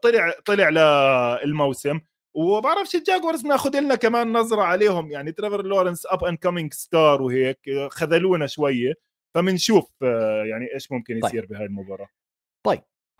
طلع طلع للموسم وبعرفش الجاكورز ناخذ لنا كمان نظرة عليهم. يعني تريفر لورنس up and coming star وهيك خذلونا شوية. فبنشوف آه، يعني إيش ممكن طيب. يصير بهاي المباراة.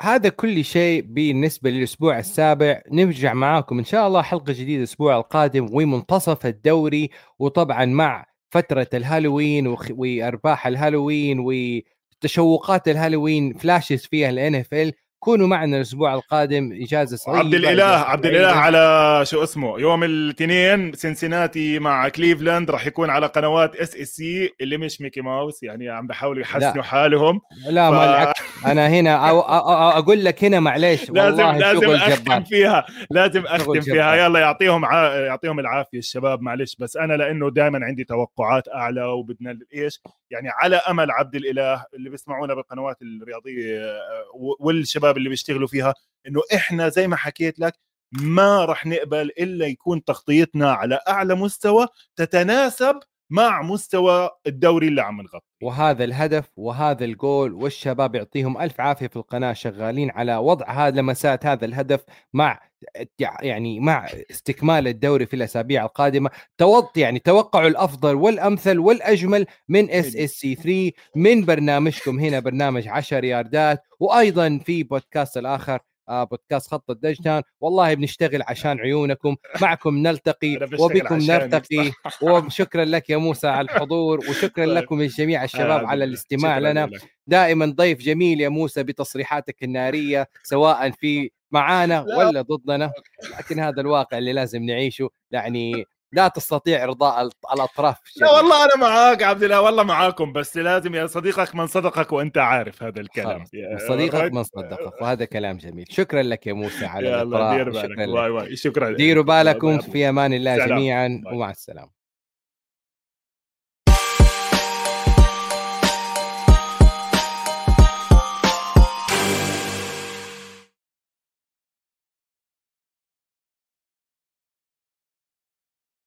هذا كل شيء بالنسبة للأسبوع السابع. نرجع معاكم إن شاء الله حلقة جديدة الأسبوع القادم ومنتصف الدوري. وطبعا مع فترة الهالوين وخ- وأشباح الهالوين وتشوقات الهالوين flashes فيها ال NFL كونوا معنا الأسبوع القادم إجازة صغيرة. عبد الإله عبد الإله على شو اسمه يوم الاثنين سنسناتي مع كليفلاند راح يكون على قنوات SSC اللي مش ميكي ماوس يعني عم بحاولوا يحسنوا لا. حالهم. لا ف- ما العكس. أنا هنا أو أو أو أقول لك هنا معليش لازم والله لازم أختم جبار. فيها لازم أختم فيها. يلا يعطيهم ع... يعطيهم العافية الشباب معلش بس أنا لأنه دائما عندي توقعات أعلى وبدنا إيش يعني على أمل عبد الإله اللي بيسمعونا بالقنوات الرياضية آه، والشباب اللي بيشتغلوا فيها إنه إحنا زي ما حكيت لك ما راح نقبل إلا يكون تغطيتنا على أعلى مستوى تتناسب مع مستوى الدوري اللي عم نغطي وهذا الهدف وهذا الجول والشباب يعطيهم ألف عافية في القناة شغالين على وضع هذا لمسات هذا الهدف مع يعني مع استكمال الدوري في الأسابيع القادمة. توط يعني توقعوا الأفضل والأمثل والأجمل من SSC 3 من برنامجكم هنا برنامج 10 ياردات. وأيضا في بودكاست الآخر بودكاست خط الدجتان والله بنشتغل عشان عيونكم. معكم نلتقي وبكم نرتقي. وشكرا لك يا موسى على الحضور. وشكرا طيب. لكم يا جميع الشباب آه، على الاستماع لنا. دائما ضيف جميل يا موسى بتصريحاتك النارية سواء في معانا لا. ولا ضدنا. لكن هذا الواقع اللي لازم نعيشه. يعني لا تستطيع إرضاء الأطراف لا والله أنا معاك عبد الله والله معاكم بس لازم يا صديقك من صدقك وأنت عارف هذا الكلام. يا صديقك. من صدقك وهذا كلام جميل شكرا لك يا موسى على يلا الإطراء دير شكرا بالك لك bye bye شكرا ديروا بالكم. في أمان الله سلام. جميعا bye. ومع السلامة